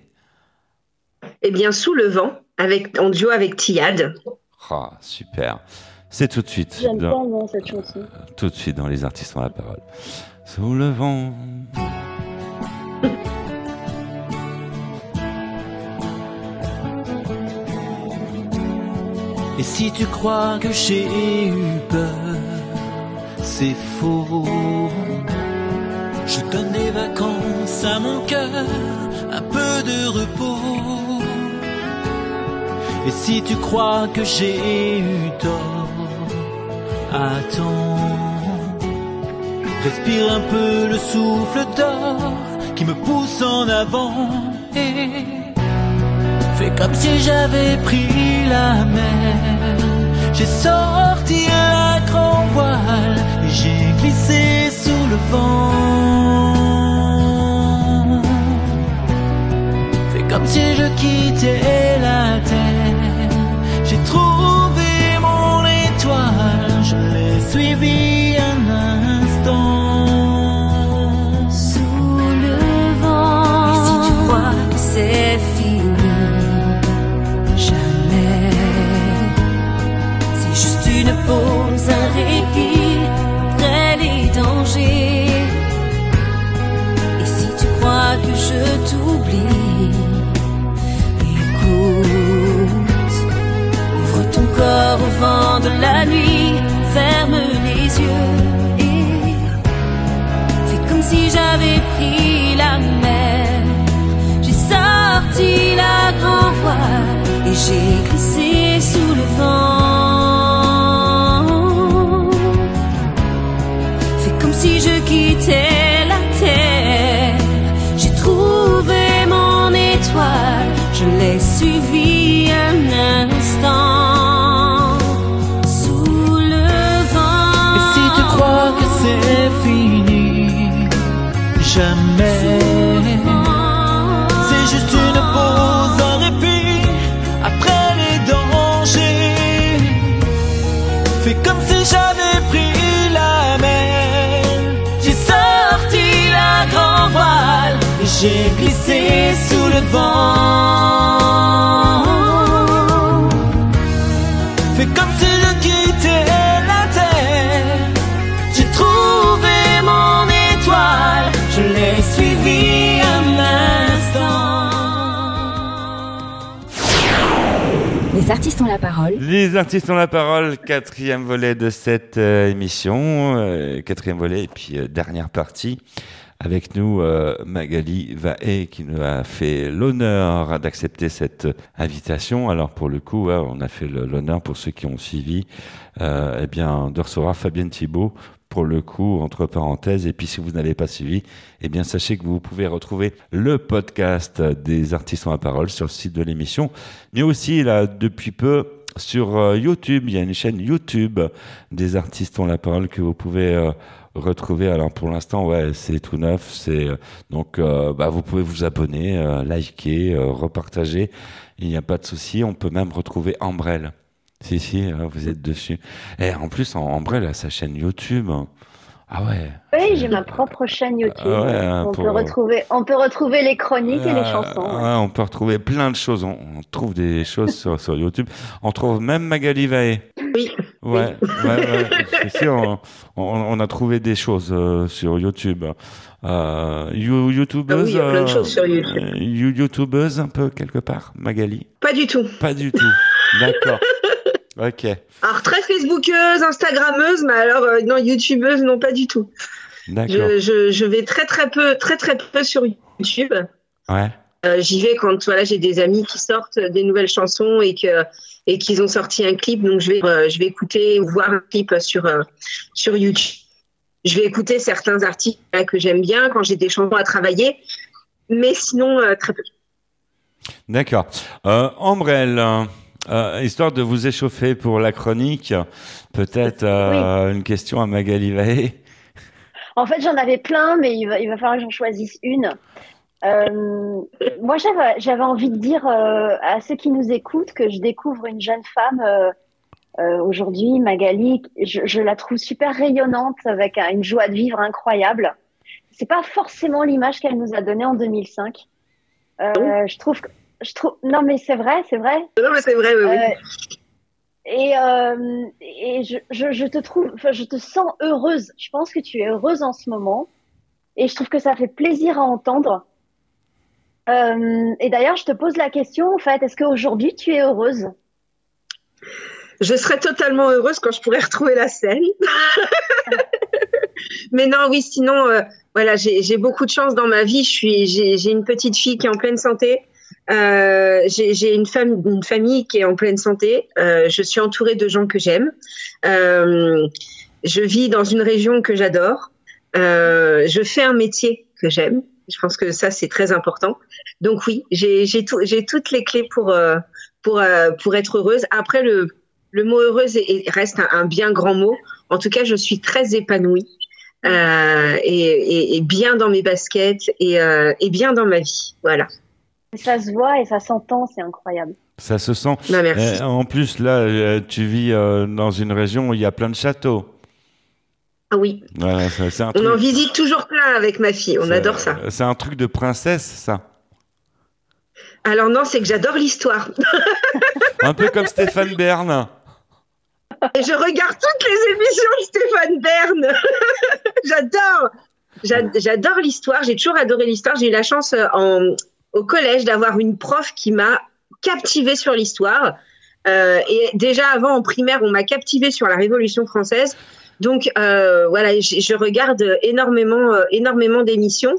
Eh bien, Sous le vent, avec, en duo avec Tiad. Oh, super. C'est tout de suite. J'aime dans- tellement cette chanson. tout de suite dans les artistes ont la parole. Sous le vent. Et si tu crois que j'ai eu peur, c'est faux. Je donne des vacances à mon cœur, un peu de repos. Et si tu crois que j'ai eu tort, attends. Respire un peu le souffle d'or qui me pousse en avant. Et Fais comme si j'avais pris la mer. J'ai sorti la grand voile et j'ai glissé sous le vent. Fais comme si je quittais la terre. Suivi un instant. Sous le vent. Et si tu crois que c'est fini, jamais. C'est juste une pause, un répit après les dangers. Et si tu crois que je t'oublie, écoute. Ouvre ton corps au vent de la nuit, ferme et Fais comme si j'avais pris la mer. J'ai sorti la grand voile et j'ai glissé sous le vent. J'ai glissé sous le vent. Fais comme si je quittais la terre. J'ai trouvé mon étoile, je l'ai suivi un instant. Les artistes ont la parole. Les artistes ont la parole, quatrième volet de cette euh, émission, euh, quatrième volet et puis euh, dernière partie. Avec nous, euh, Magali Vaé, qui nous a fait l'honneur d'accepter cette invitation. Alors pour le coup, on a fait l'honneur pour ceux qui ont suivi, euh, eh bien, de recevoir Fabienne Thibault. Pour le coup, entre parenthèses, et puis si vous n'avez pas suivi, eh bien sachez que vous pouvez retrouver le podcast des artistes la parole sur le site de l'émission, mais aussi là depuis peu sur euh, YouTube. Il y a une chaîne YouTube des artistes ont la parole que vous pouvez euh, retrouver. Alors pour l'instant, ouais, c'est tout neuf. C'est euh, donc euh, bah, vous pouvez vous abonner, euh, liker, euh, repartager. Il n'y a pas de souci. On peut même retrouver Ambrelle Si, si, euh, vous êtes dessus. Et en plus, vrai, là, sa chaîne YouTube. hein. Ah ouais. Oui, j'ai ma propre chaîne YouTube. Ah ouais, hein, on, pour- peut retrouver, on peut retrouver les chroniques et les Euh, chansons. ouais. ouais, on peut retrouver plein de choses. On, on trouve des choses sur, sur YouTube. On trouve même Magali Vaé. Oui. Ouais, on, on- on a trouvé des choses euh, sur YouTube. Euh, you- YouTubeuse. Ah oui, il y a plein de choses sur YouTube. euh, you- YouTubeuse un peu quelque part, Magali? Pas du tout. Pas du tout. D'accord. <laughs> Ok. Alors très Facebookeuse, Instagrammeuse, mais alors euh, non YouTubeuse, non pas du tout. D'accord. Je, je, je vais très très peu, très très peu sur YouTube. Ouais. Euh, J'y vais quand voilà j'ai des amis qui sortent des nouvelles chansons et que et qu'ils ont sorti un clip, donc je vais euh, je vais écouter ou voir un clip sur euh, sur YouTube. Je vais écouter certains artistes là, que j'aime bien quand j'ai des chansons à travailler, mais sinon euh, très peu. D'accord. Euh, Ambrelle, euh, histoire de vous échauffer pour la chronique, peut-être euh, une question à Magali Vaé. En fait, j'en avais plein, mais il va, il va falloir que j'en choisisse une. Euh, moi, j'avais, envie de dire euh, à ceux qui nous écoutent que je découvre une jeune femme euh, euh, aujourd'hui, Magali. Je, je la trouve super rayonnante, avec un- une joie de vivre incroyable. C'est pas forcément l'image qu'elle nous a donnée en 2005. Euh, je trouve, que- je trouve, non mais c'est vrai, c'est vrai. Non mais c'est vrai, oui, oui. Euh, et euh, et je, je, je te trouve, je te sens heureuse. Je pense que tu es heureuse en ce moment. Et je trouve que ça fait plaisir à entendre. Euh, et d'ailleurs, je te pose la question, en fait, est-ce qu'aujourd'hui tu es heureuse? Je serais totalement heureuse quand je pourrais retrouver la scène. <laughs> Mais non, oui, sinon, euh, voilà, j'ai beaucoup de chance dans ma vie. J'ai une petite fille qui est en pleine santé. Euh, j'ai une, famille qui est en pleine santé. Je suis entourée de gens que j'aime. Je vis dans une région que j'adore. Je fais un métier que j'aime. Je pense que ça, c'est très important. Donc oui, j'ai j'ai tout- j'ai toutes les clés pour, euh, pour, euh, pour être heureuse. Après, le, le mot heureuse est- est- reste un, un bien grand mot. En tout cas, je suis très épanouie euh, et, et- et bien dans mes baskets et, euh, et bien dans ma vie. Voilà. Ça se voit et ça s'entend, c'est incroyable. Ça se sent. Bah, merci. Euh, en plus, là, tu vis euh, dans une région où il y a plein de châteaux. Ah oui, Voilà, un on en visite toujours plein avec ma fille. On adore ça. C'est un truc de princesse, ça. Alors non, c'est que j'adore l'histoire. <laughs> Un peu comme Stéphane Bern. Et je regarde toutes les émissions de Stéphane Bern. <laughs> J'adore. J'a- J'adore l'histoire. J'ai toujours adoré l'histoire. J'ai eu la chance euh, en, au collège d'avoir une prof qui m'a captivée sur l'histoire. Euh, et déjà avant en primaire, on m'a captivée sur la Révolution française. Donc euh, voilà, je, regarde énormément, euh, énormément d'émissions.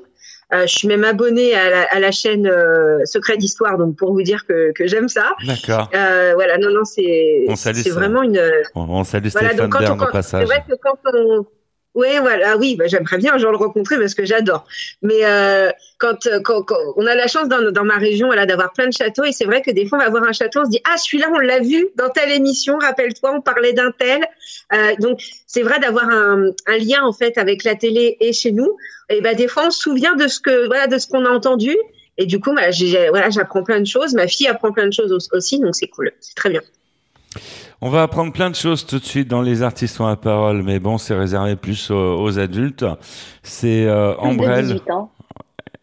Euh, je suis même abonnée à la, à la chaîne euh, Secret d'Histoire, donc pour vous dire que, que j'aime ça. D'accord. Euh, voilà, non, non, c'est vraiment une. On, on salue Voilà, Stéphane Bern au passage. C'est vrai que quand on. Ouais, voilà, oui, bah, j'aimerais bien un jour le rencontrer parce que j'adore. Mais euh, quand, euh, quand, quand on a la chance dans, dans ma région voilà, d'avoir plein de châteaux, et c'est vrai que des fois on va voir un château, on se dit ah celui-là on l'a vu dans telle émission, rappelle-toi, on parlait d'un tel. Euh, donc c'est vrai d'avoir un, lien en fait avec la télé et chez nous. Et ben des fois on se souvient de ce que voilà de qu'on a entendu. Et du coup, bah, voilà, j'apprends plein de choses. Ma fille apprend plein de choses au- aussi, donc c'est cool, c'est très bien. On va apprendre plein de choses tout de suite dans les artistes ont la parole, mais bon, c'est réservé plus aux, aux adultes. C'est euh, Plus de Ambrelle. 18 ans.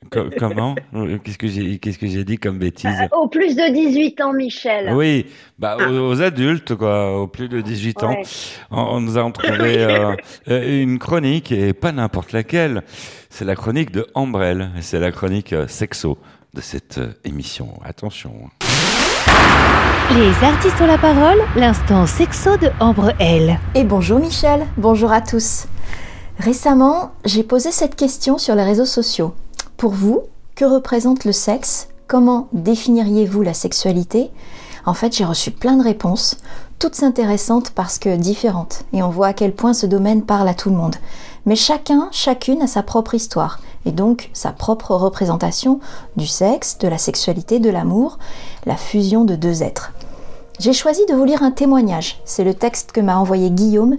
Co- comment? Qu'est-ce que j'ai Qu'est-ce que j'ai dit comme bêtise? Euh, Au plus de 18 ans, Michel. Oui, bah aux, aux adultes quoi, aux plus de 18 ans. Ouais. On, on nous a trouvé <laughs> euh, euh, une chronique et pas n'importe laquelle. C'est la chronique de Ambrelle. Et C'est la chronique sexo de cette émission. Attention. Les artistes ont la parole, l'instant sexo de Ambre L. Et bonjour Michel, bonjour à tous. Récemment, j'ai posé cette question sur les réseaux sociaux. Pour vous, que représente le sexe? Comment définiriez-vous la sexualité? En fait, j'ai reçu plein de réponses, toutes intéressantes parce que différentes, et on voit à quel point ce domaine parle à tout le monde. Mais chacun, chacune a sa propre histoire, et donc sa propre représentation du sexe, de la sexualité, de l'amour, la fusion de deux êtres. J'ai choisi de vous lire un témoignage. C'est le texte que m'a envoyé Guillaume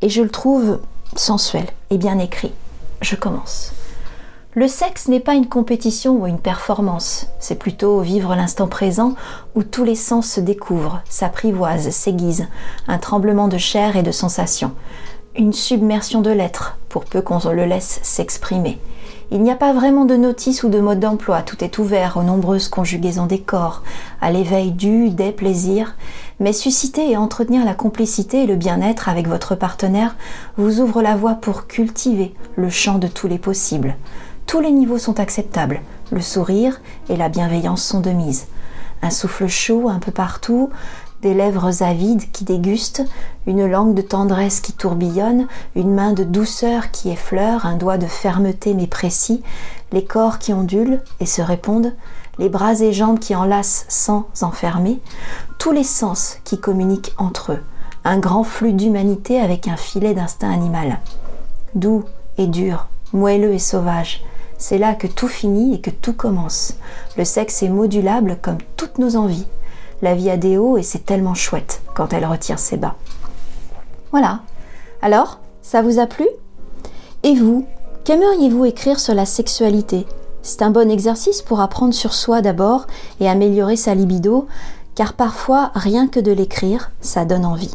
et je le trouve sensuel et bien écrit. Je commence. Le sexe n'est pas une compétition ou une performance, c'est plutôt vivre l'instant présent où tous les sens se découvrent, s'apprivoisent, s'aiguisent, un tremblement de chair et de sensations, une submersion de l'être, pour peu qu'on le laisse s'exprimer. Il n'y a pas vraiment de notice ou de mode d'emploi, tout est ouvert aux nombreuses conjugaisons des corps, à l'éveil du, des plaisirs, mais susciter et entretenir la complicité et le bien-être avec votre partenaire vous ouvre la voie pour cultiver le champ de tous les possibles. Tous les niveaux sont acceptables, le sourire et la bienveillance sont de mise. Un souffle chaud un peu partout, des lèvres avides qui dégustent, une langue de tendresse qui tourbillonne, une main de douceur qui effleure, un doigt de fermeté mais précis, les corps qui ondulent et se répondent, les bras et jambes qui enlacent sans enfermer, tous les sens qui communiquent entre eux, un grand flux d'humanité avec un filet d'instinct animal. Doux et dur, moelleux et sauvage, c'est là que tout finit et que tout commence. Le sexe est modulable comme toutes nos envies. La vie a des hauts et c'est tellement chouette quand elle retire ses bas. Voilà. Alors, ça vous a plu? Et vous, qu'aimeriez-vous écrire sur la sexualité? C'est un bon exercice pour apprendre sur soi d'abord et améliorer sa libido, car parfois, rien que de l'écrire, ça donne envie.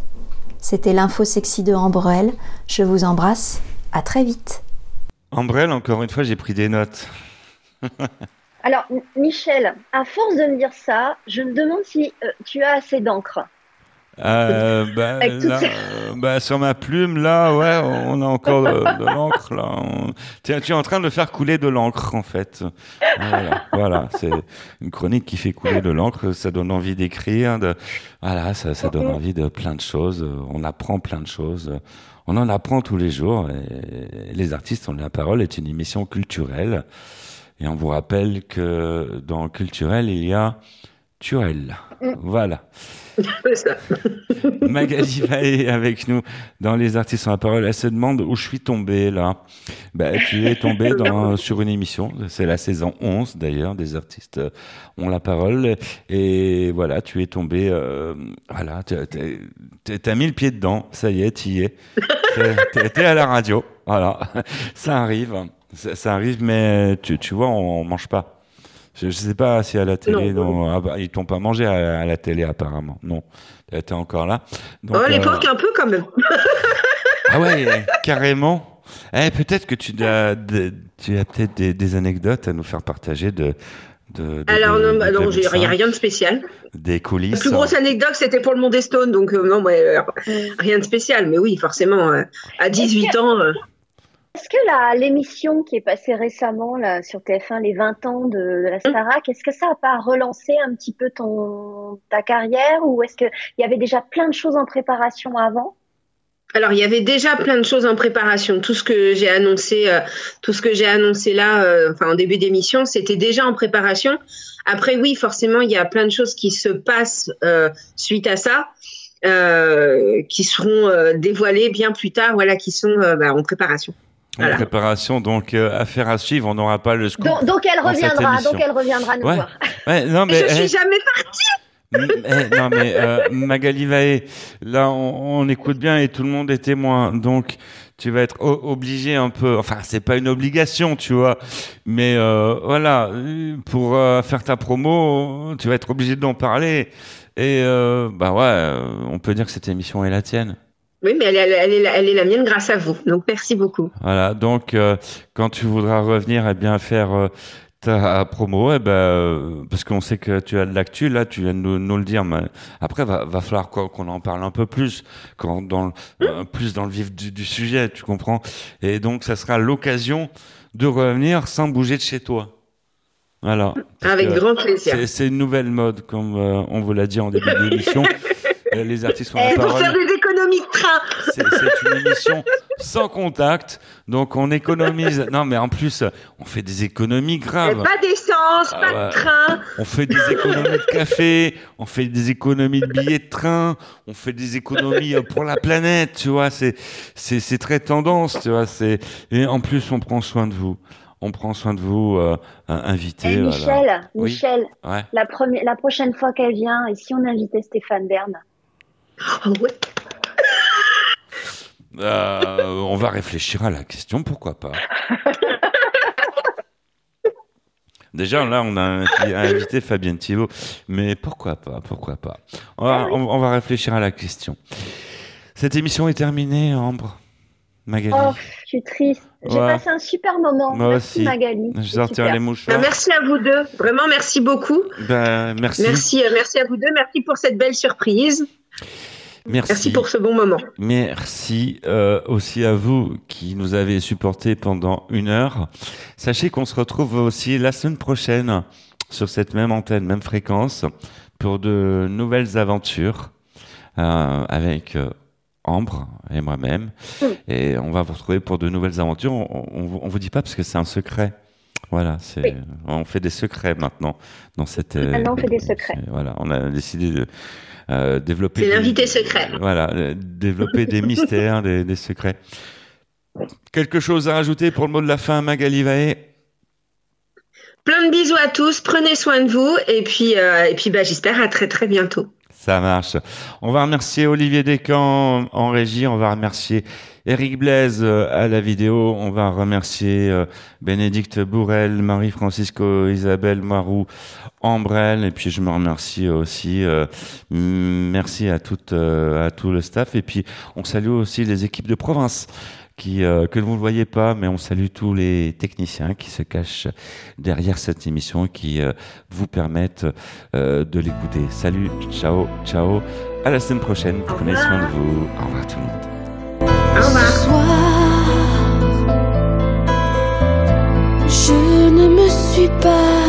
C'était l'info sexy de Ambrel. Je vous embrasse. À très vite. Ambrelle, encore une fois, j'ai pris des notes. <laughs> Alors, Michel, à force de me dire ça, je me demande si euh, tu as assez d'encre. Euh, <laughs> bah, sur ma plume, là, ouais, on a encore de, l'encre, là. tu es en train de faire couler de l'encre, en fait. Voilà, voilà. c'est une chronique qui fait couler de l'encre. Ça donne envie d'écrire. De... Voilà, ça, ça donne envie de plein de choses. On apprend plein de choses on en apprend tous les jours. Et les artistes ont la parole est une émission culturelle. Et on vous rappelle que dans culturel, il y a Turel. Mm. Voilà. <laughs> <laughs> Magali est avec nous dans Les Artistes ont la parole. Elle se demande où je suis tombé là. Ben, tu es tombé <laughs> dans, sur une émission. C'est la saison 11 d'ailleurs des Artistes ont la parole. Et voilà, tu es tombé. Euh, voilà, tu as mis le pied dedans. Ça y est, tu y es. Tu es à la radio. Voilà, ça arrive. Ça, arrive, mais tu, tu vois, on, on mange pas. Je ne sais pas si à la télé, non. Ah bah, ils t'ont pas mangé à, la télé apparemment. Non, tu étais encore là. Donc, oh, à l'époque, euh, un peu quand même. <laughs> ah ouais, carrément. Eh, peut-être que tu as, tu as peut-être des, anecdotes à nous faire partager de. de, Alors non, bah, non, il n'y a rien de spécial. Des coulisses. La plus grosse anecdote, c'était pour le Monde Stone, donc euh, non, euh, rien de spécial. Mais oui, forcément, à 18 ans. Est-ce que l'émission qui est passée récemment sur TF1, les 20 ans de, la Starac, est-ce que ça n'a pas relancé un petit peu ton, ta carrière ou est-ce qu'il y avait déjà plein de choses en préparation avant? Alors il y avait déjà plein de choses en préparation. Tout ce que j'ai annoncé, euh, tout ce que j'ai annoncé là, euh, enfin en début d'émission, c'était déjà en préparation. Après oui, forcément il y a plein de choses qui se passent euh, suite à ça, qui seront dévoilées bien plus tard, voilà, qui sont bah, en préparation. En préparation, donc euh, affaire à suivre, on n'aura pas le scoop. Donc, donc elle reviendra, donc elle reviendra nous voir. <laughs> non, mais, je suis jamais partie. Eh, non mais euh, Magali Vaé, là on, on, écoute bien et tout le monde est témoin, donc tu vas être obligé un peu, enfin c'est pas une obligation, tu vois, mais euh, voilà, pour euh, faire ta promo, tu vas être obligé d'en parler et euh, bah ouais, on peut dire que cette émission est la tienne. Oui, mais elle, elle, est la, mienne grâce à vous. Donc merci beaucoup. Voilà. Donc euh, quand tu voudras revenir, eh bien faire euh, ta promo, eh ben, euh, parce qu'on sait que tu as de l'actu, là, tu viens de nous, le dire, mais après, va, va falloir qu'on en parle un peu plus, quand, dans, plus dans le vif du, sujet, tu comprends? Et donc, ça sera l'occasion de revenir sans bouger de chez toi. Voilà. Avec grand plaisir. C'est une nouvelle mode, comme on vous l'a dit en début d'émission. <laughs> les artistes ont la parole. Train. C'est une émission sans contact, donc on économise. Non, mais en plus, on fait des économies graves. pas d'essence, pas de ah train. On fait des économies de café, on fait des économies de billets de train, on fait des économies euh, pour la planète, tu vois. C'est c'est très tendance, tu vois. C'est et en plus, on prend soin de vous on prend soin de vous, euh, invité. Eh, Michel, Michel, la, première, la prochaine fois qu'elle vient, et si on invitait Stéphane Bern? Ah ouais. Euh, on va réfléchir à la question, pourquoi pas <laughs> Déjà, là, on a invité, invité Fabienne Thibault, mais pourquoi pas, pourquoi pas. On va, on- on va réfléchir à la question. Cette émission est terminée, Ambre. Magali. Oh, je suis triste. J'ai Ouais. passé un super moment. Moi Merci aussi. Magali. Je sortir les Ben, mouchoirs. merci à vous deux. Vraiment, merci beaucoup. Ben, merci. Merci, euh, merci à vous deux. Merci pour cette belle surprise. Merci. Merci pour ce bon moment. Merci euh, aussi à vous qui nous avez supportés pendant une heure. Sachez qu'on se retrouve aussi la semaine prochaine sur cette même antenne, même fréquence, pour de nouvelles aventures euh, avec euh, Ambre et moi-même. Et on va vous retrouver pour de nouvelles aventures. On, on vous dit pas parce que c'est un secret. Voilà, c'est Oui. on fait des secrets maintenant dans cette. Maintenant, on fait des secrets. Voilà, on a décidé de euh, développer. C'est l'invité secret. Voilà, euh, développer des <laughs> mystères, des, des secrets. Quelque chose à rajouter pour le mot de la fin, Magali Vaé Plein de bisous à tous. Prenez soin de vous. Et puis, euh, et puis bah, j'espère à très, très bientôt. Ça marche. On va remercier Olivier Descamps en régie. On va remercier Eric Blaise euh, à la vidéo. On va remercier euh, Bénédicte Bourrel, Marie-Francisco, Isabelle Marou, Ambrelle. Et puis je me remercie aussi. euh, merci à toute, à tout le staff. Et puis on salue aussi les équipes de province. Qui, euh, que vous ne voyez pas, mais on salue tous les techniciens qui se cachent derrière cette émission, qui euh, vous permettent euh, de l'écouter. Salut, ciao, ciao. À la semaine prochaine. Prenez soin de vous. Au revoir tout le monde. Ce soir, je ne me suis pas